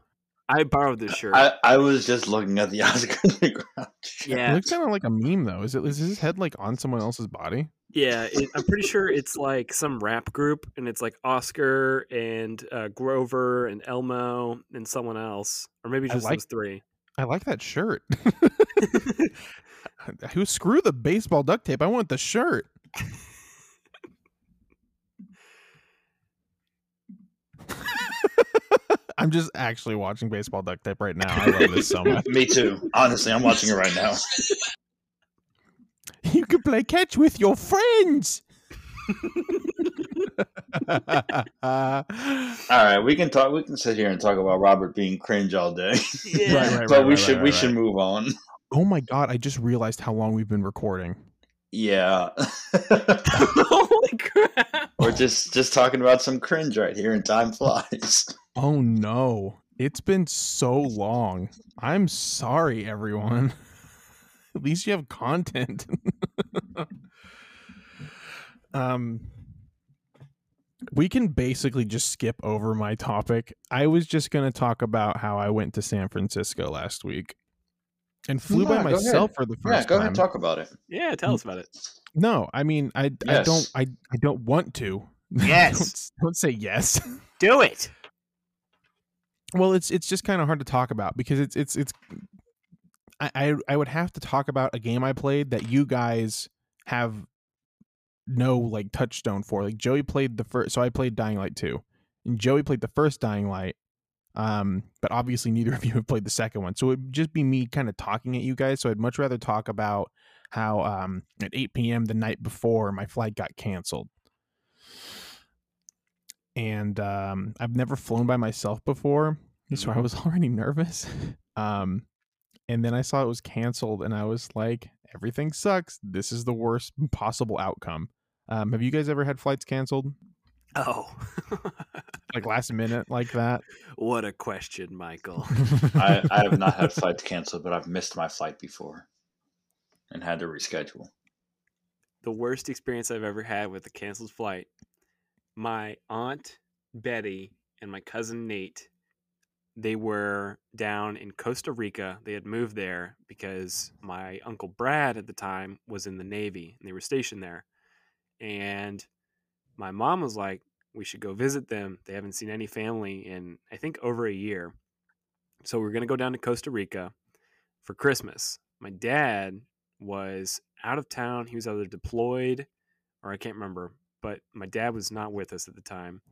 A: I borrowed this shirt.
C: I, I was just looking at the *laughs* Oscar the Grouch.
B: It looks kind of like a meme, though. Is it? Is his head like on someone else's body?
A: yeah. It, I'm pretty sure it's like some rap group, and it's like Oscar and uh, Grover and Elmo and someone else, or maybe just
B: like-
A: those three.
B: I like that shirt. *laughs* Who screw the baseball duct tape? I want the shirt. *laughs* I'm just actually watching baseball duct tape right now. I love this so *laughs* much.
C: Me too. Honestly, I'm watching it right now.
B: You can play catch with your friends.
C: All right, we can talk. We can sit here and talk about Robert being cringe all day,
A: Yeah. *laughs*
B: Right, right,
C: but
B: right,
C: we
B: right,
C: should
B: right,
C: we
B: right.
C: should move on.
B: oh my god! I just realized how long we've been recording.
C: Yeah, *laughs*
A: Holy crap!
C: we're just just talking about some cringe right here, and time flies.
B: Oh no. It's been so long. I'm sorry, everyone. *laughs* At least you have content. *laughs* um we can basically just skip over my topic. I was just going to talk about how I went to San Francisco last week and flew by myself
C: ahead.
B: for the first
C: Yeah, go
B: time.
C: ahead, and talk about it.
A: Yeah, tell us about it.
B: No, I mean I I don't I I don't want to. *laughs*
A: Yes.
B: don't, don't say yes.
A: Do it.
B: Well, it's it's just kind of hard to talk about because it's it's it's. I, I would have to talk about a game I played that you guys have no like touchstone for. Like Joey played the first, so I played Dying Light two, and Joey played the first Dying Light. Um, but obviously neither *laughs* of you have played the second one, so it'd just be me kind of talking at you guys. So I'd much rather talk about how um at 8 p.m. the night before my flight got canceled and um, I've never flown by myself before, so I was *laughs* already nervous. Um, and then I saw it was canceled, and I was like, "Everything sucks. This is the worst *laughs* possible outcome." Um, have you guys ever had flights canceled,
A: Oh,
B: like last *laughs* minute, like that?
A: what a question, Michael.
C: I, I have not had flights canceled, but I've missed my flight before and had to reschedule.
A: the worst experience I've ever had with a canceled flight. My aunt Betty and my cousin Nate, they were down in Costa Rica. They had moved there because my uncle Brad at the time was in the Navy and they were stationed there. And my mom was like, we should go visit them. They haven't seen any family in, I think, over a year. So we are going to go down to Costa Rica for Christmas. My dad was out of town. He was either deployed or I can't remember, but my dad was not with us at the time.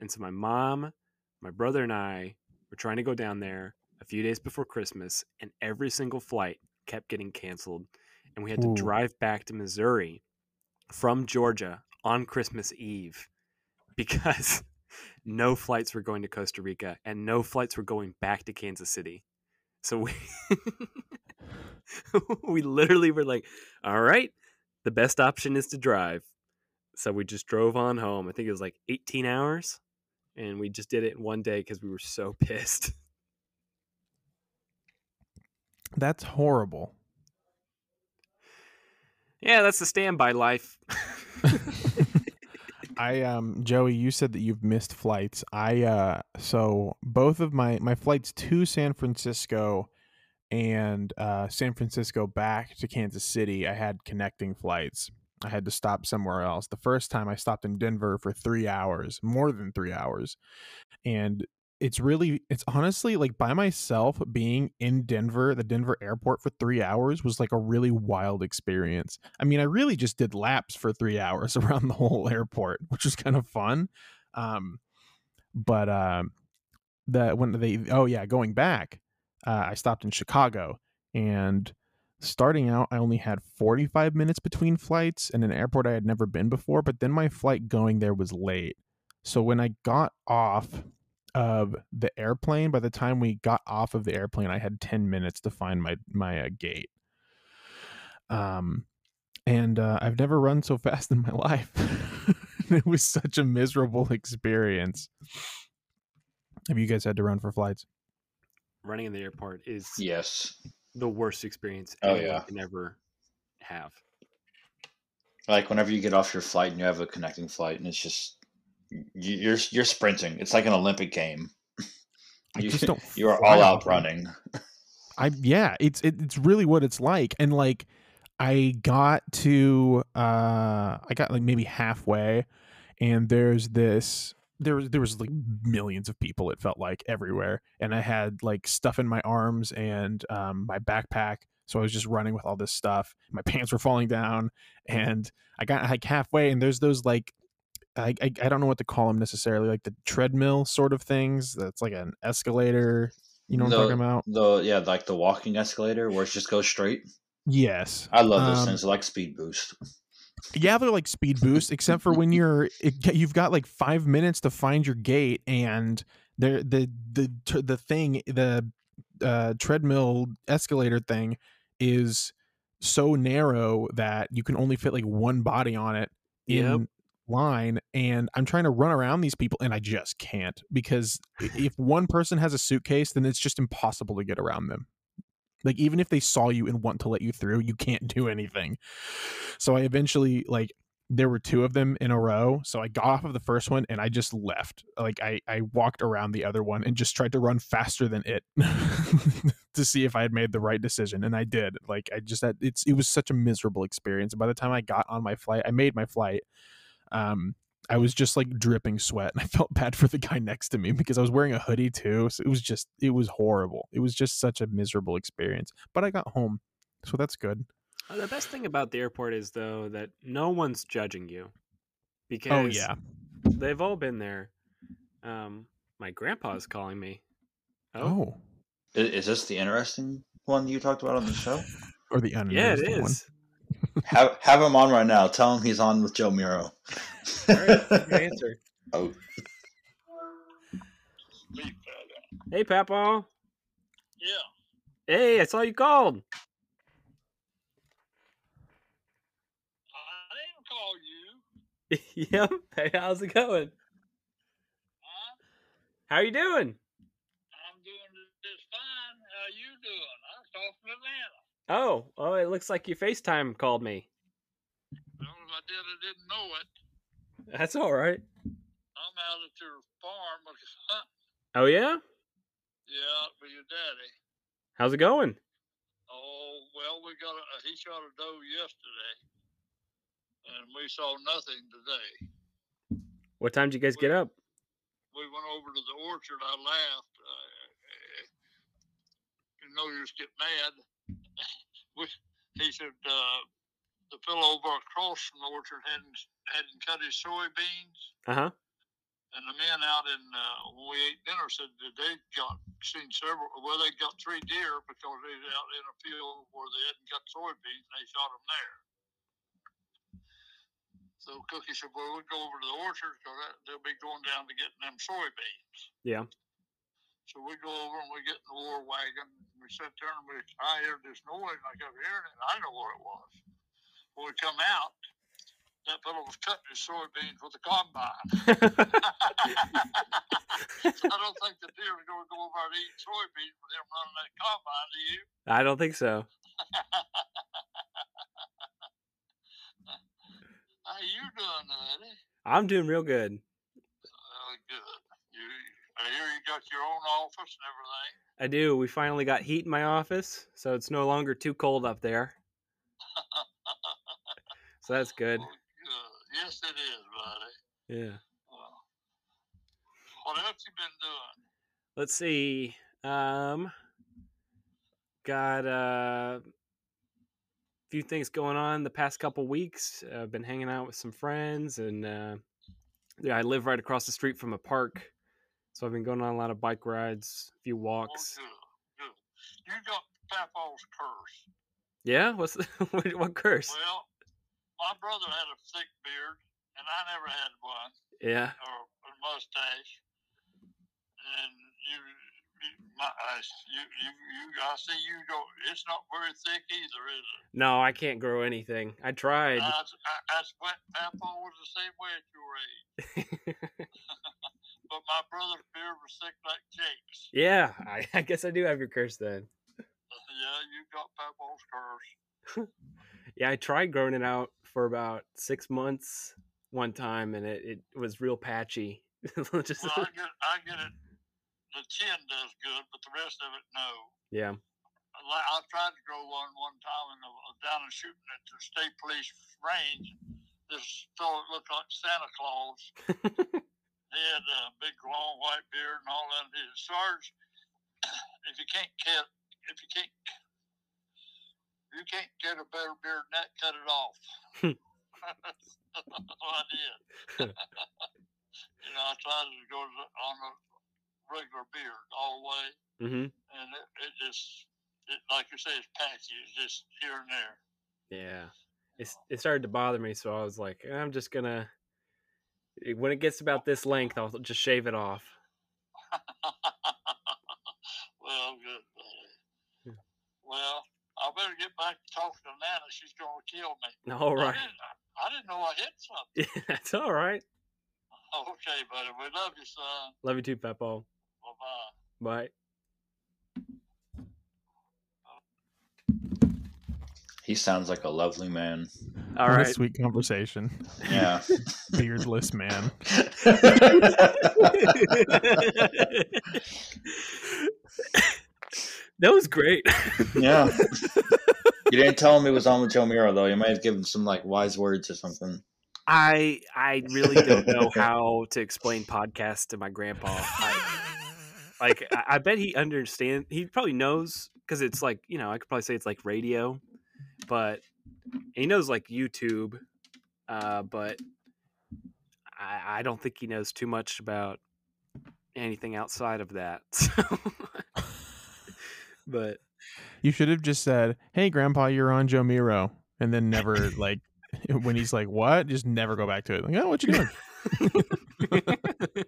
A: And so my mom, my brother, and I were trying to go down there a few days before Christmas, and every single flight kept getting canceled. And we had to
B: Ooh.
A: drive back to Missouri from Georgia on Christmas Eve *laughs* because no flights were going to Costa Rica and no flights were going back to Kansas City. So we *laughs* we literally were like, all right, the best option is to drive. So we just drove on home. I think it was like 18 hours. And we just did it in one day because we were so *laughs* pissed.
B: That's horrible.
A: yeah, that's the standby life. *laughs*
B: I um Joey, you said that you've missed flights. I uh so both of my my flights to San Francisco and uh San Francisco back to Kansas City, I had connecting flights. I had to stop somewhere else. The first time I stopped in Denver for 3 hours, more than 3 hours. And it's really it's honestly like by myself being in Denver, the Denver airport for 3 hours was like a really wild experience. I mean, I really just did laps for 3 hours *laughs* around the whole airport, which was kind of fun. Um but um the when they oh yeah, going back, uh, I stopped in Chicago and starting out I only had 45 minutes between flights and an airport I had never been before, but then my flight going there was late. So when I got off of the airplane, by the time we got off of the airplane, I had 10 minutes to find my my uh, gate. Um and uh, I've never run so *laughs* fast in my life. *laughs* it was such a miserable experience. Have you guys had to run for flights?
A: Running in the airport is
C: Yes.
A: The worst experience
C: Oh,
A: anyone
C: yeah.
A: can ever have.
C: Like whenever you get off your flight and you have a connecting flight, and it's just you- you're you're sprinting. It's like an Olympic game.
B: I
C: You,
B: just *laughs* don't.
C: you are all out running.
B: I yeah, it's it, it's really what it's like, and like I got to uh I got like maybe halfway, and there's this there was there was like millions of people. It felt like everywhere, and I had like stuff in my arms and um my backpack, so I was just running with all this stuff. My *laughs* pants were falling down, and I got like halfway, and there's those like. I, I, I don't know what to call them necessarily, like the treadmill sort of things. That's like an escalator. You know what
C: The-
B: I'm talking about?
C: The yeah, like the walking escalator where it just goes straight.
B: Yes.
C: I love those
B: Um,
C: things. They're like speed boost.
B: Yeah, they're like speed boost, except for when you're it, you've got like five minutes to find your gate, and there the the the thing the uh, treadmill escalator thing is so narrow that you can only fit like one body on it in
A: Yep.
B: line and i'm trying to run around these people and i just can't because if one person has a suitcase then it's just impossible to get around them like even if they saw you and want to let you through you can't *laughs* do anything. So i eventually like there were two of them in a row so i got off of the first one and i just left. Like i i walked around the other one and just tried to run faster than it *laughs* to see if i had made the right decision and i did. Like i just had it's it was such a miserable experience. By the time i got on my flight i made my flight um I was just like dripping sweat and I felt bad for the guy next to me because I was wearing a hoodie too. So it was just it was horrible. It was just such a miserable experience. But I got home. So that's good.
A: Uh, The best thing about the airport is though that no one's judging you because
B: Oh yeah.
A: they've all been there. Um, my grandpa's calling me. Oh,
B: Oh.
C: I- Is, this the interesting one you talked about on the show?
B: Or the
A: yeah, it
B: uninteresting one.
A: is.
C: Have have him on right now. Tell him he's on with Jomiro.
A: All right, answer. *laughs*
C: oh,
A: Hey, Papa.
E: Yeah.
A: Hey, I saw you called.
E: I didn't call you. *laughs*
A: yep. Hey, how's it going?
E: Huh?
A: How you doing?
E: I'm doing just fine. How you doing? I called from Atlanta.
A: Oh, oh, it looks like your FaceTime called me.
E: Well, if I did, I didn't know it.
A: That's all right.
E: I'm out at your farm hunting.
A: Oh yeah.
E: Yeah, with your daddy.
A: How's it going?
E: Oh, well, we got a, he shot a doe yesterday, and we saw nothing today.
A: What time did you guys get up?
E: We went over to the orchard. I laughed. Uh, you know, you just get mad. We, he said uh, the fellow over across from the orchard hadn't hadn't cut his soybeans,
A: Uh huh.
E: and the men out in uh, when we ate dinner said that they got seen several. Well, they got three deer because they was out in a field where they hadn't cut soybeans, and they shot them there. So Cookie said, "Well, we'll go over to the orchard because they'll be going down to getting them soybeans."
A: Yeah.
E: So we go over and we get in the war wagon. We sit there and we, I heard this noise. and I kept hearing it. I know what it was. When we come out, that fellow was cutting his soybeans with a combine. *laughs* *laughs* I don't think the deer are going to go over and eat soybeans with him running that combine, do you?
A: I don't think so. *laughs*
E: How you doing, Eddie?
A: I'm doing real good.
E: Really good. I hear you got your own office and everything.
A: I do. We finally got heat in my office, so it's no longer too cold up there. *laughs* So that's good.
E: Well. Yes, it is, buddy.
A: Yeah.
E: Well, what else you been doing?
A: Let's see. Um, got a few things going on the past couple weeks. I've been hanging out with some friends, and uh, yeah, I live right across the street from a park, so I've been going on a lot of bike rides, a few
E: Oh,
A: walks.
E: good, good. You got Papa's curse.
A: Yeah, what's *laughs* what, what curse?
E: Well, my brother had a thick beard, and I never had one,
A: Yeah,
E: or a mustache. And you my, I, you, you, you, I see you go. It's not very thick either, is it?
A: No, I can't grow anything. I tried.
E: I, I, that's what Papa was the same way at your age. *laughs* But my brother's beard was thick like Jake's.
A: yeah, I, *laughs* I guess I do have your curse then. *laughs*
E: Yeah, you got Papa's curse. *laughs*
A: Yeah, I tried growing it out for about six months one time, and it, it was real patchy. Just
E: Well, I get, I get it. The chin does good, but the rest of it, no.
A: yeah.
E: Like, I tried to grow one one time, and I was down and shooting at the state police range. This fellow looked like Santa Claus. He had a big long white beard and all that. Said, Sarge, if you can't get, if you can't, if you can't get a better beard than that, cut it off. What I did. you know, I tried to go on a regular beard all the way
A: hmm
E: and it, it just it, like you say it's patchy it's just here and there
A: Yeah. It's, it started to bother me, so I was like, I'm just gonna. When it gets about this length, I'll just shave it off. *laughs*
E: well good buddy.
A: Yeah.
E: well i better get back to talking to nana she's gonna kill me *laughs*
A: All
E: I
A: right.
E: didn't, I didn't know i hit something *laughs*
A: That's all right.
E: okay buddy we love you son
A: Love you too, Peppo.
E: bye-bye
A: Bye.
C: He sounds like a lovely man.
A: All
B: what
A: right.
B: a sweet conversation.
C: Yeah. *laughs*
B: Beardless man. *laughs*
A: that was great.
C: yeah. *laughs* You didn't tell him it was on with Jomiro though. You might have given some like wise words or something.
A: I I really don't know how to explain podcasts to my grandpa. I, like I, I bet he understands. He probably knows because it's like you know I could probably say it's like radio, but he knows like YouTube. Uh, but I, I don't think he knows too much about anything outside of that. *laughs* So, but
B: You should have just said, "Hey, Grandpa, you're on Jomiro," and then never like *laughs* when he's like, "What?" Just never go back to it. Like, oh, what you doing? *laughs*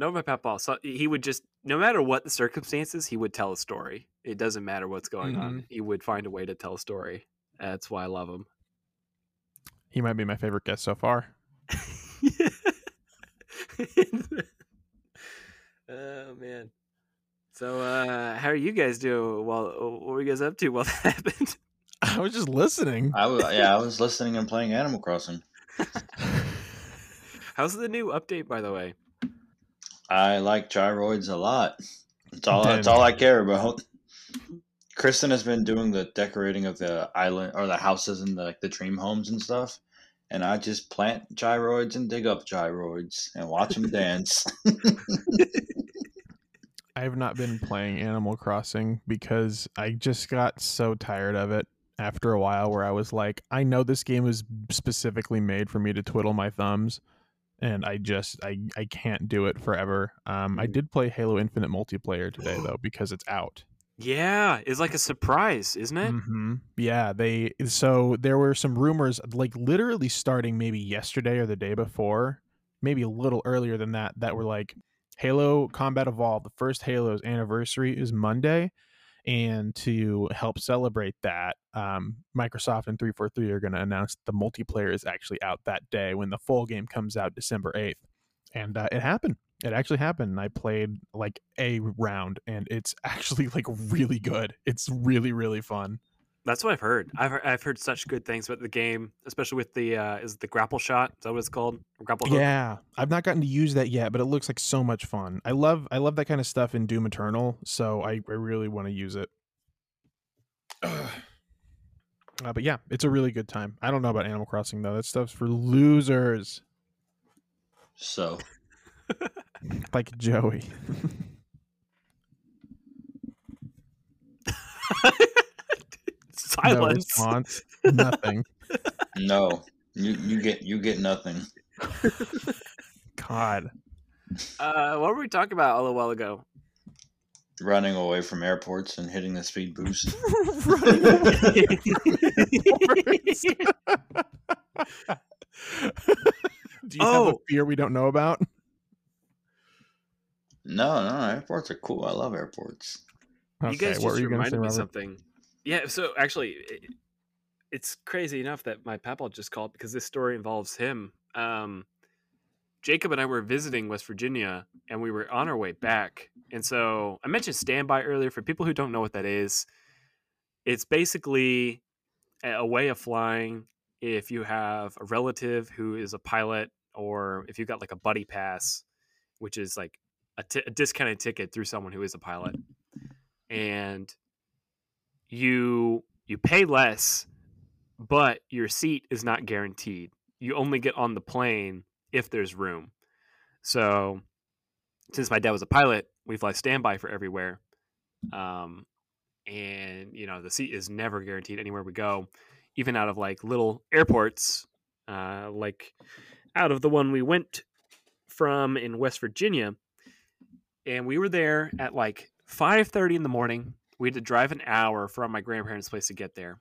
A: no, my papa. So he would just, no matter what the circumstances, he would tell a story. It doesn't matter what's going on. He would find a way to tell a story. That's why I love him.
B: he might be my favorite guest so far. *laughs*
A: oh man. So, uh, how are you guys doing? Well, what were you guys up to while *laughs* that happened?
B: I was just listening.
C: I was yeah, I was listening and playing Animal Crossing. *laughs*
A: How's the new update, by the way?
C: I like gyroids a lot. That's all. That's all I care about. *laughs* Kristen has been doing the decorating of the island or the houses and the, like the dream homes and stuff, and I just plant gyroids and dig up gyroids and watch them dance. *laughs*
B: I have not been playing Animal Crossing because I just got so tired of it after a while where I was like, I know this game was specifically made for me to twiddle my thumbs and I just I I can't do it forever. Um I did play Halo Infinite multiplayer today though *gasps* because it's out.
A: Yeah, it's like a surprise, isn't it?
B: hmm Yeah, they so there were some rumors like literally starting maybe yesterday or the day before, maybe a little earlier than that that were like Halo Combat Evolved, the first Halo's anniversary is Monday and to help celebrate that, um, Microsoft and 343 are going to announce the multiplayer is actually out that day when the full game comes out December 8th. And uh, it happened. It actually happened. I played like a round and it's *laughs* actually like really good. It's really really fun.
A: That's what I've heard. I've heard, I've heard such good things about the game, especially with the uh, is it the grapple shot. Is that what it's called? Or grapple hook?
B: Yeah, I've not gotten to use that yet, but it looks like so much fun. I love I love that kind of stuff in Doom Eternal, so I, I really want to use it. *sighs* Uh, but yeah, it's a really good time. I don't know about Animal Crossing though. That stuff's for losers
C: so *laughs*
B: like Joey. *laughs* *laughs* *laughs* no
A: Silence.
B: response. *laughs* Nothing.
C: no, you you get you get nothing.
B: God.
A: uh, what were we talking about a little while ago?
C: Running away from airports and hitting the speed boost. *laughs*
B: Do you have a
A: Oh.
B: fear we don't know about?
C: No, no, airports are cool. I love airports.
B: Okay,
A: you guys just
B: were you
A: reminded
B: say,
A: me
B: Robert?
A: something. Yeah, so actually, it, it's crazy enough that my papa just called because this story involves him. Um, Jacob and I were visiting West Virginia, and we were on our way back. And so I mentioned standby earlier. For people who don't know what that is, it's basically a way of flying if you have a relative who is a pilot, or if you've got like a buddy pass, which is like a, t- a discounted ticket through someone who is a pilot, and you you pay less, but your seat is not guaranteed. You only get on the plane if there's room. So, since my dad was a pilot, we fly standby for everywhere. Um, and you know the seat is never guaranteed anywhere we go, even out of like little airports, uh, like out of the one we went from in West Virginia, and we were there at like five thirty in the morning. We had to drive an hour from my grandparents' place to get there,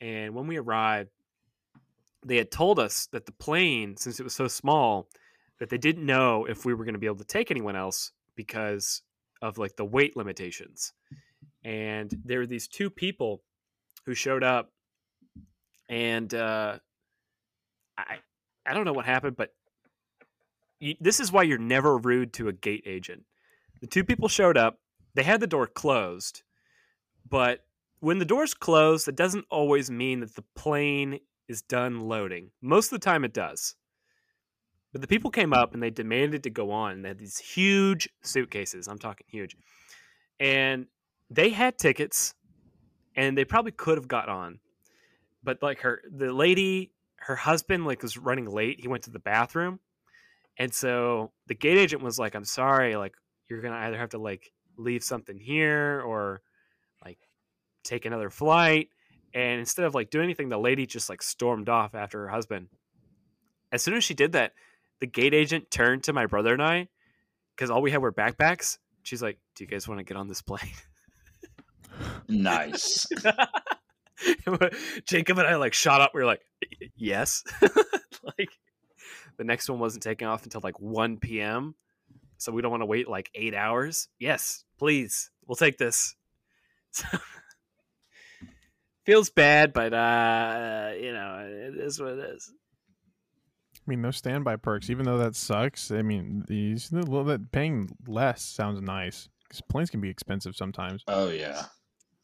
A: and when we arrived, they had told us that the plane, since it was so small, that they didn't know if we were going to be able to take anyone else because of like the weight limitations. And there were these two people who showed up, and uh, I I don't know what happened, but you, this is why you're never rude to a gate agent. The two people showed up. They had the door closed, but when the door's closed, that doesn't always mean that the plane is done loading. Most of the time, it does. But the people came up and they demanded to go on. They had these huge suitcases. I'm talking huge. And they had tickets and they probably could have got on. But like her the lady, her husband like was running late. He went to the bathroom. And so the gate agent was like, I'm sorry, like you're gonna either have to like leave something here or like take another flight. And instead of like doing anything, the lady just like stormed off after her husband. As soon as she did that, the gate agent turned to my brother and I, because all we had were backpacks. She's like, "Do you guys want to get on this plane?"
C: Nice. *laughs* *laughs*
A: Jacob and I like shot up. We were like, "Yes." *laughs* like the next one wasn't taking off until like 1 p.m. So we don't want to wait like eight hours. Yes, please, we'll take this. So, feels bad, but uh, you know, it is what it is.
B: I mean, no standby perks, even though that sucks. I mean, these a little bit paying less sounds nice because planes can be expensive sometimes.
C: Oh yeah.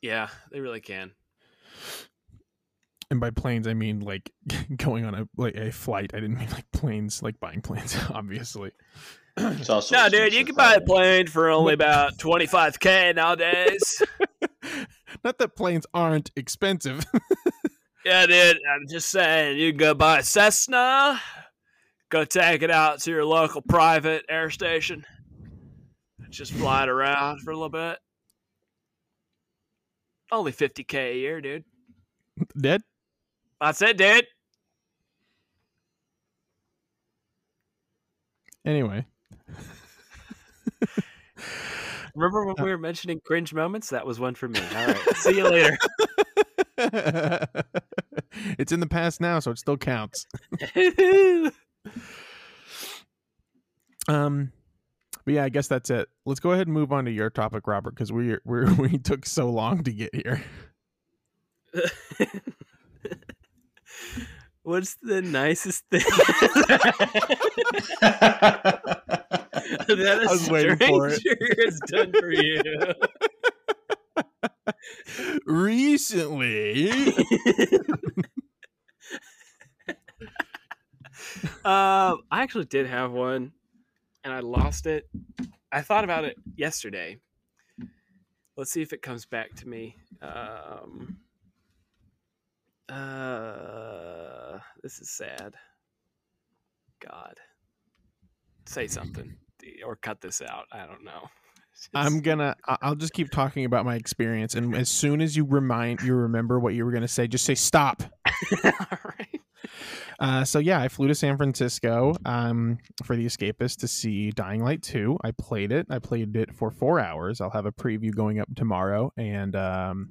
A: Yeah, they really can.
B: And by planes, I mean like *laughs* going on a like a flight. I didn't mean like planes, like buying planes, *laughs* obviously.
C: It's also
A: No, dude, you can buy a plane for only about twenty five k nowadays. *laughs*
B: Not that planes aren't expensive.
A: yeah, dude, I'm just saying, you can go buy a Cessna, go take it out to your local private air station, just fly it around for a little bit. Only fifty k a year, dude.
B: Dead?
A: That's it, dude.
B: Anyway. *laughs*
A: Remember when we were mentioning cringe moments? That was one for me. All right, see you later. *laughs*
B: it's in the past now, so it still counts. *laughs* Um, but yeah, I guess that's it. Let's go ahead and move on to your topic, Robert, because we we we took so long to get here.
A: What's the nicest thing *laughs* that a
B: I was waiting for it. *laughs*
A: has done for you?
B: Recently, *laughs*
A: um, I actually did have one, and I lost it. I thought about it yesterday. Let's see if it comes back to me. Um, uh, this is sad. God, say something or cut this out. I don't know. *laughs* It's-
B: I'm gonna. I'll just keep talking about my experience, and as soon as you remind you remember what you were gonna say, just say stop. *laughs*
A: all right.
B: Uh, so yeah, I flew to San Francisco um, for The Escapist to see Dying Light 2. I played it. I played it for four hours. I'll have a preview going up tomorrow, and um,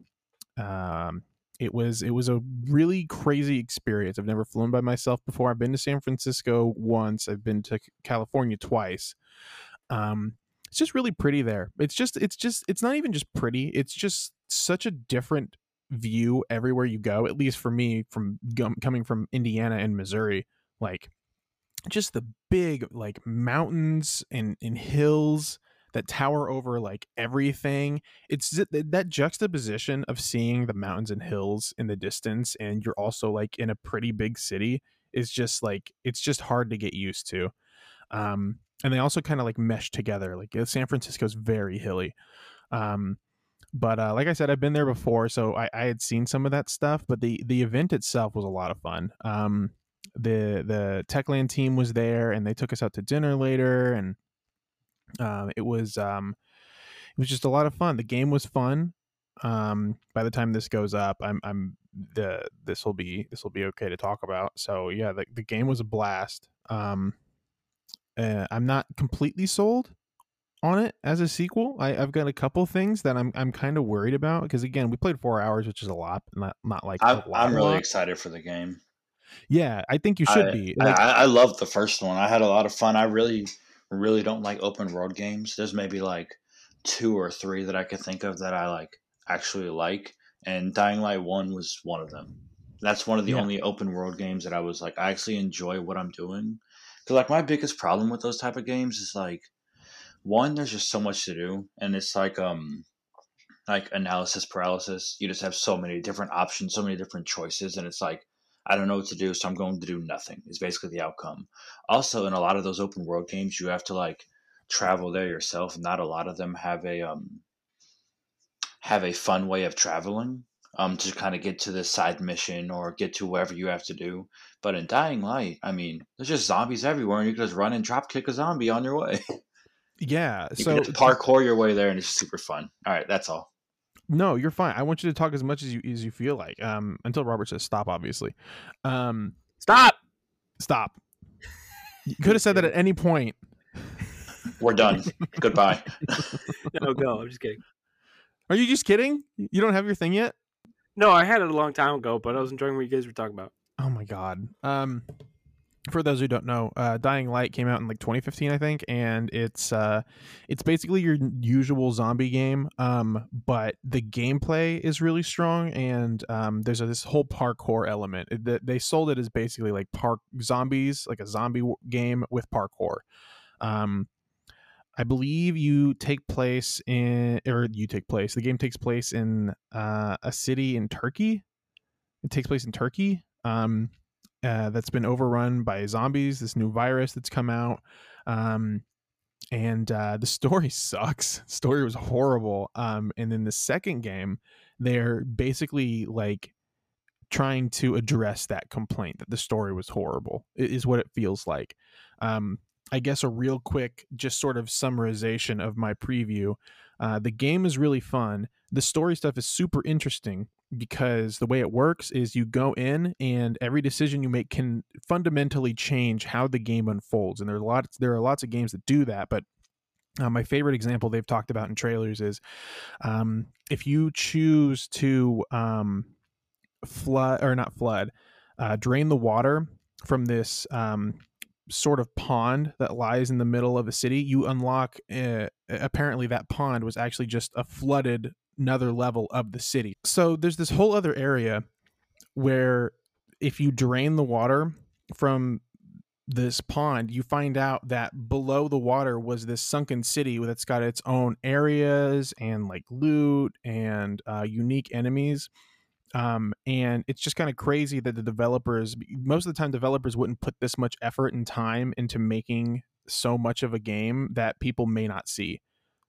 B: um, it was it was a really crazy experience. I've never flown by myself before. I've been to San Francisco once. I've been to California twice. Um, it's just really pretty there. It's just it's just it's not even just pretty. It's just such a different view everywhere you go. At least for me, from coming from Indiana and Missouri, like just the big like mountains and and hills that tower over like everything. It's that juxtaposition of seeing the mountains and hills in the distance, and you're also like in a pretty big city. Is just like it's just hard to get used to. Um, and they also kind of like mesh together. Like uh, San Francisco's very hilly. Um, but uh, like I said, I've been there before, so I, I had seen some of that stuff. But the the event itself was a lot of fun. Um, the the Techland team was there, and they took us out to dinner later, and um, it was um, it was just a lot of fun. The game was fun. Um, by the time this goes up, I'm I'm the this will be this will be okay to talk about. So yeah, the the game was a blast. Um, uh, I'm not completely sold on it as a sequel. I, I've got a couple things that I'm I'm kind of worried about because again, we played four hours, which is a lot, not not like
C: I,
B: a lot,
C: I'm really
B: lot.
C: excited for the game.
B: Yeah, I think you should
C: I,
B: be.
C: I,
B: Like,
C: I love the first one. I had a lot of fun. I really, really don't like open world games. There's maybe like two or three that I could think of that I like actually like, and Dying Light One was one of them. That's one of the
B: Yeah.
C: only open world games that I was like, I actually enjoy what I'm doing. Because like my biggest problem with those type of games is like, one, there's just so much to do, and it's like um, like analysis paralysis. You just have so many different options, so many different choices, and it's like I don't know what to do, so I'm going to do nothing. Is basically the outcome. Also, in a lot of those open world games, you have to like travel there yourself. Not a lot of them have a um have a fun way of traveling um to kind of get to the side mission or get to wherever you have to do. But in Dying Light, I mean, there's just zombies everywhere, and you can just run and drop kick a zombie on your way.
B: yeah. *laughs*
C: You
B: So
C: parkour your way there, and it's super fun. All right, that's all.
B: No, you're fine. I want you to talk as much as you as you feel like. Um, until Robert says stop. Obviously, um,
A: Stop.
B: stop. You *laughs* could have said that at any point.
C: We're done. *laughs* Goodbye. *laughs*
A: No, go. I'm just kidding.
B: Are you just kidding? You don't have your thing yet?
A: No, I had it a long time ago, but I was enjoying what you guys were talking about.
B: Oh my god. Um, for those who don't know, uh, Dying Light came out in like 2015, I think, and it's uh, it's basically your usual zombie game. Um, but the gameplay is really strong, and um, there's a, this whole parkour element. It- they sold it as basically like park zombies, like a zombie game with parkour. Um, I believe you take place in, or you take place. The game takes place in uh, a city in Turkey. It takes place in Turkey. Um, uh, that's been overrun by zombies. This new virus that's come out, um, and uh, the story *laughs* sucks. story was horrible. Um, and then the second game, they're basically like trying to address that complaint that the story was horrible. Is what it feels like. Um, I guess a real quick, just sort of summarization of my preview. Uh, the game is really fun. The story stuff is super interesting because the way it works is you go in and every decision you make can fundamentally change how the game unfolds. And there are lots there are lots of games that do that, but uh, my favorite example they've talked about in trailers is um, if you choose to um, flood or not flood, uh, drain the water from this um, sort of pond that lies in the middle of a city, you unlock. Uh, apparently, that pond was actually just a flooded another level of the city. So there's this whole other area where if you drain the water from this pond, you find out that below the water was this sunken city that's got its own areas and like loot and uh, unique enemies. Um, and it's just kind of crazy that the developers, most of the time, developers wouldn't put this much effort and time into making so much of a game that people may not see.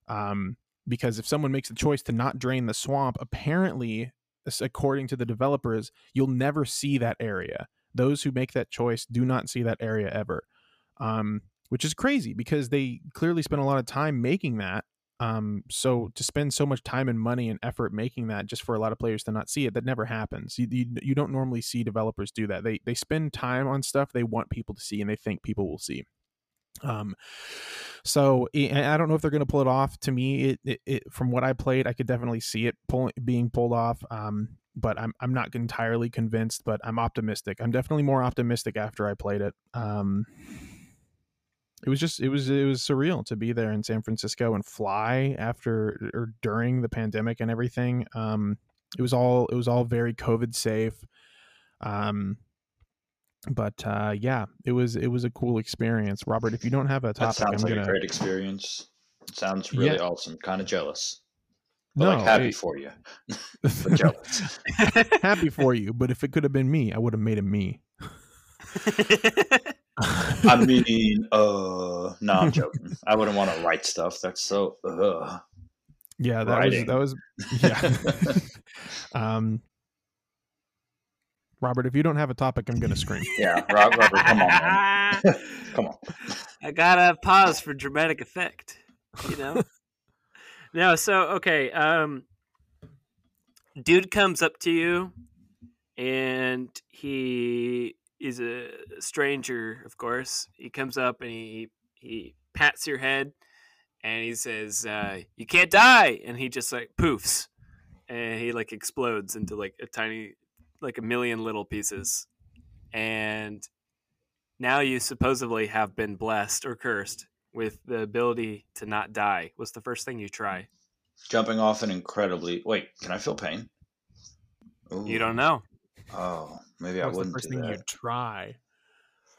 B: Um, because if someone makes the choice to not drain the swamp, apparently, according to the developers, you'll never see that area. Those who make that choice do not see that area ever, um, which is crazy because they clearly spent a lot of time making that. Um, so to spend so much time and money and effort making that just for a lot of players to not see it, that never happens. You, you, you don't normally see developers do that. They they spend time on stuff they want people to see and they think people will see. Um, so I don't know if they're going to pull it off. To me, it, it, it from what I played, I could definitely see it pulling being pulled off. Um, but I'm I'm not entirely convinced. But I'm optimistic. I'm definitely more optimistic after I played it. Um, it was just it was it was surreal to be there in San Francisco and fly after or during the pandemic and everything. Um, it was all it was all very COVID safe. Um, but uh, yeah, it was it was a cool experience. Robert, if you don't have a
C: That
B: topic, I'm
C: like
B: gonna
C: a great experience. It sounds really
B: Yeah.
C: awesome. Kind of jealous. But
B: no
C: like happy
B: it-
C: for you. *laughs* *laughs* But jealous. *laughs*
B: happy for you. But if it could have been me, I would have made it me.
C: I mean, uh, no, I'm joking. I wouldn't want to write stuff. That's so. Uh.
B: yeah, that
C: writing.
B: was that was yeah. um, Robert, if you don't have a topic, I'm gonna scream. *laughs*
C: Yeah, Rob, Robert, come on, man. *laughs* Come on.
A: I gotta pause for dramatic effect. You know. *laughs* no, so okay. Um, dude comes up to you, and he is a stranger, of course. He comes up and he he pats your head, and he says, uh, "You can't die," and he just like poofs, and he like explodes into like a tiny, like a million little pieces, and now you supposedly have been blessed or cursed with the ability to not die. What's the first thing you try?
C: Jumping off an incredibly. Wait, can I feel pain? Ooh.
A: You don't know.
C: Oh, maybe I
B: What's the
C: wouldn't
B: first
C: do
B: thing
C: that.
B: you try?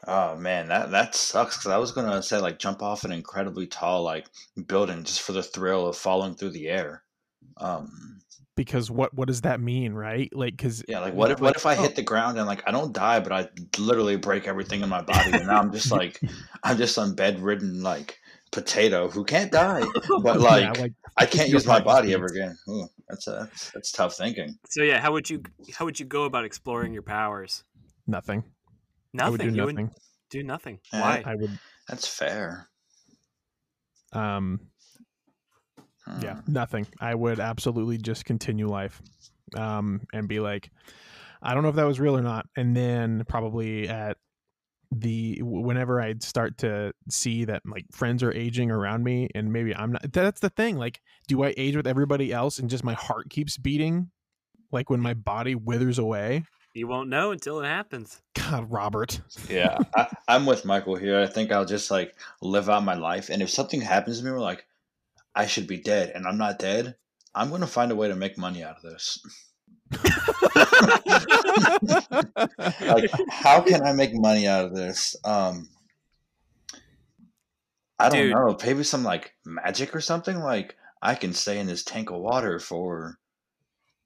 C: Oh man, that that sucks. Because I was gonna say like jump off an incredibly tall like building just for the thrill of falling through the air. Um,
B: Because what what does that mean, right? Like, because
C: yeah, like what if what if I
B: oh.
C: hit the ground and like I don't die, but I literally break everything in my body, and now I'm just *laughs* like I'm just some bedridden like potato who can't die, *laughs* but like, I *laughs* can't use my body ever again. Ooh, that's a that's, that's tough thinking.
A: So yeah, how would you how would you go about exploring your powers?
B: nothing.
A: Nothing.
B: I would do
A: you
B: nothing.
A: would do nothing.
C: Yeah.
A: Why?
B: I would.
C: That's fair.
B: Um. Yeah, nothing. I would absolutely just continue life, um, and be like, I don't know if that was real or not. And then probably at the whenever I'd start to see that like friends are aging around me, and maybe I'm not. That's the thing. Like, do I age with everybody else, and just my heart keeps beating, like when my body withers away?
A: You won't know until it happens.
B: God, Robert.
C: Yeah, I, I'm with Michael here. I think I'll just like live out my life, and if something happens to me, we're like, I should be dead, and I'm not dead. I'm gonna find a way to make money out of this. *laughs* Like, how can I make money out of this? Um, I don't
A: Dude.
C: know. Maybe some like magic or something. Like I can stay in this tank of water for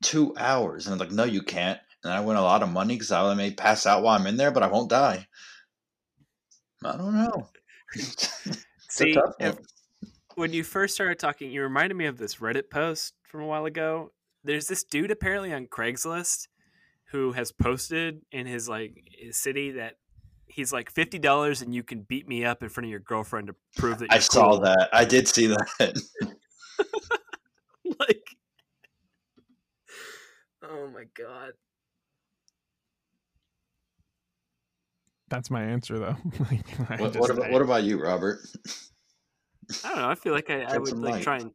C: two hours, and I'm like, no, you can't. And I win a lot of money because I may pass out while I'm in there, but I won't die. I don't know. *laughs*
A: See, if- when you first started talking, you reminded me of this Reddit post from a while ago. There's this dude apparently on Craigslist who has posted in his like his city that he's like fifty dollars and you can beat me up in front of your girlfriend to prove that you're
C: I saw
A: cool.
C: that. I did see that. *laughs*
A: like, oh my god.
B: That's my answer, though. *laughs* Like,
C: what, what, about, what about you, Robert? *laughs*
A: I don't know. I feel like I, I would like
C: light.
A: try and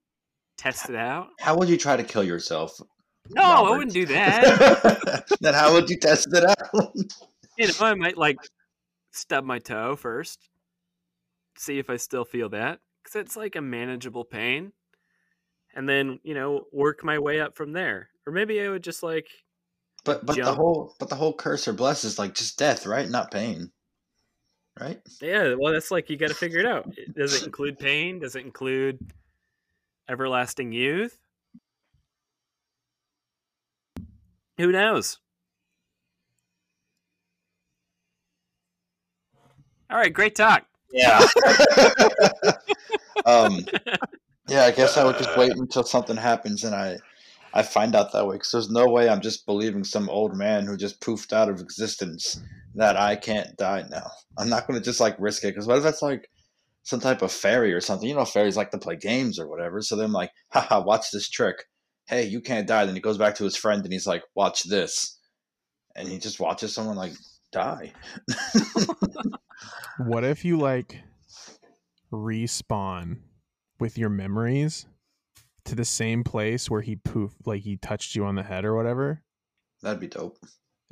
A: test it out.
C: How would you try to kill yourself?
A: No, I wouldn't do that. *laughs*
C: then how would you test it out?
A: you know, I might like stub my toe first, see if I still feel that, because it's like a manageable pain, and then you know work my way up from there. Or maybe I would just like
C: But but the whole but the whole curse or bless is like just death, right? Not pain, right?
A: Yeah, well, that's like you got to figure it out. Does it include pain? Does it include everlasting youth? Who knows? All right, great talk.
C: Yeah. *laughs* um. Yeah, I guess I would just wait *laughs* until something happens and I I find out that way because there's no way I'm just believing some old man who just poofed out of existence that I can't die now. I'm not going to just like risk it because what if that's like some type of fairy or something? You know, fairies like to play games or whatever. So then, like, *laughs* haha, watch this trick. Hey, you can't die. Then he goes back to his friend and he's like, watch this. And he just watches someone like die. *laughs*
B: What if you like respawn with your memories to the same place where he poof like he touched you on the head or whatever?
C: That'd be dope.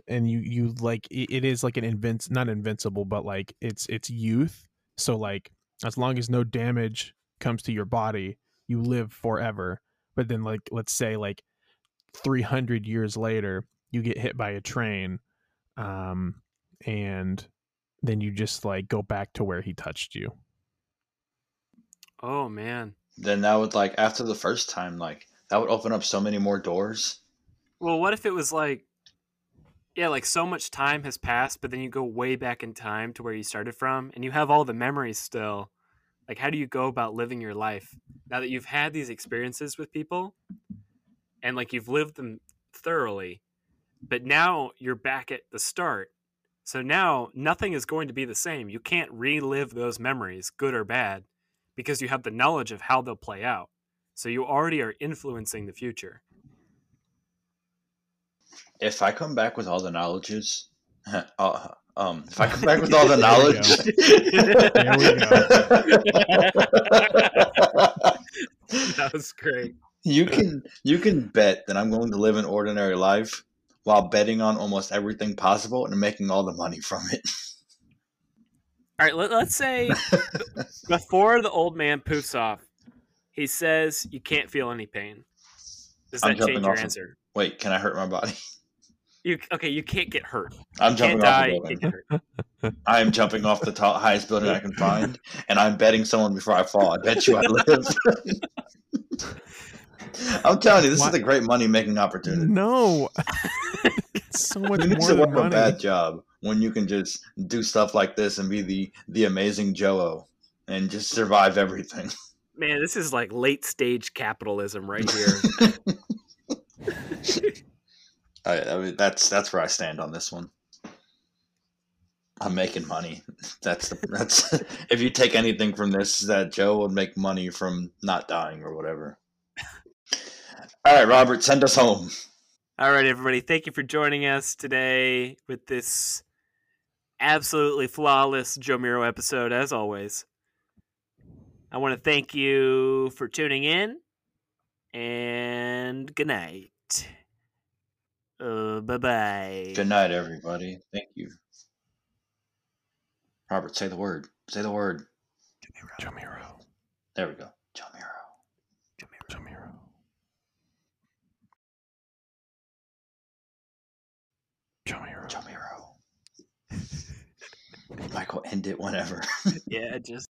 B: And you you like it, it is like an invince not invincible, but like it's it's youth. So like as long as no damage comes to your body, you live forever. But then, like, let's say, like, 300 years later, you get hit by a train, um, and then you just, like, go back to where he touched you.
A: Oh man.
C: Then that would like after the first time, like that would open up so many more doors.
A: Well, what if it was like, yeah, like so much time has passed, but then you go way back in time to where you started from, and you have all the memories still. Like, how do you go about living your life now that you've had these experiences with people, and like you've lived them thoroughly, but now you're back at the start. So now nothing is going to be the same. You can't relive those memories, good or bad, because you have the knowledge of how they'll play out. So you already are influencing the future.
C: If I come back with all the knowledges, *laughs* uh, um, if I come back with all the *laughs*
B: There we
C: knowledge, *laughs*
A: that was great.
C: you can you can bet that I'm going to live an ordinary life while betting on almost everything possible and making all the money from it.
A: All right, let, let's say before the old man poofs off, he says you can't feel any pain. Does that change your
C: off of-
A: answer?
C: Wait, can I hurt my body? *laughs*
A: You okay? You can't get hurt.
C: I'm
A: You can't
C: jumping off
A: die.
C: the building.
A: can't get hurt.
C: I am jumping off the tall, highest building I can find, and I'm betting someone before I fall. I bet you I live. *laughs* I'm telling you, this
B: Why-
C: is a great money making opportunity.
B: No. it's *laughs* so much
C: Who needs
B: more
C: to
B: than
C: work a bad job when you can just do stuff like this and be the the amazing Joe and just survive everything?
A: Man, this is like late stage capitalism right here.
C: I, I mean, that's that's where I stand on this one. I'm making money. That's the, that's *laughs* if you take anything from this, is that Joe would make money from not dying or whatever. All right, Robert, send us home.
A: All right, everybody. Thank you for joining us today with this absolutely flawless Jomiro episode, as always. I want to thank you for tuning in, and good night. Uh, bye bye.
C: Good night, everybody. Thank you. Robert, say the word. Say the word.
B: Jamiro.
C: There we go. Jomiro.
B: Jamiro. Jamiro.
C: Jomiro. *laughs* Michael, end it whenever. *laughs*
A: Yeah, just.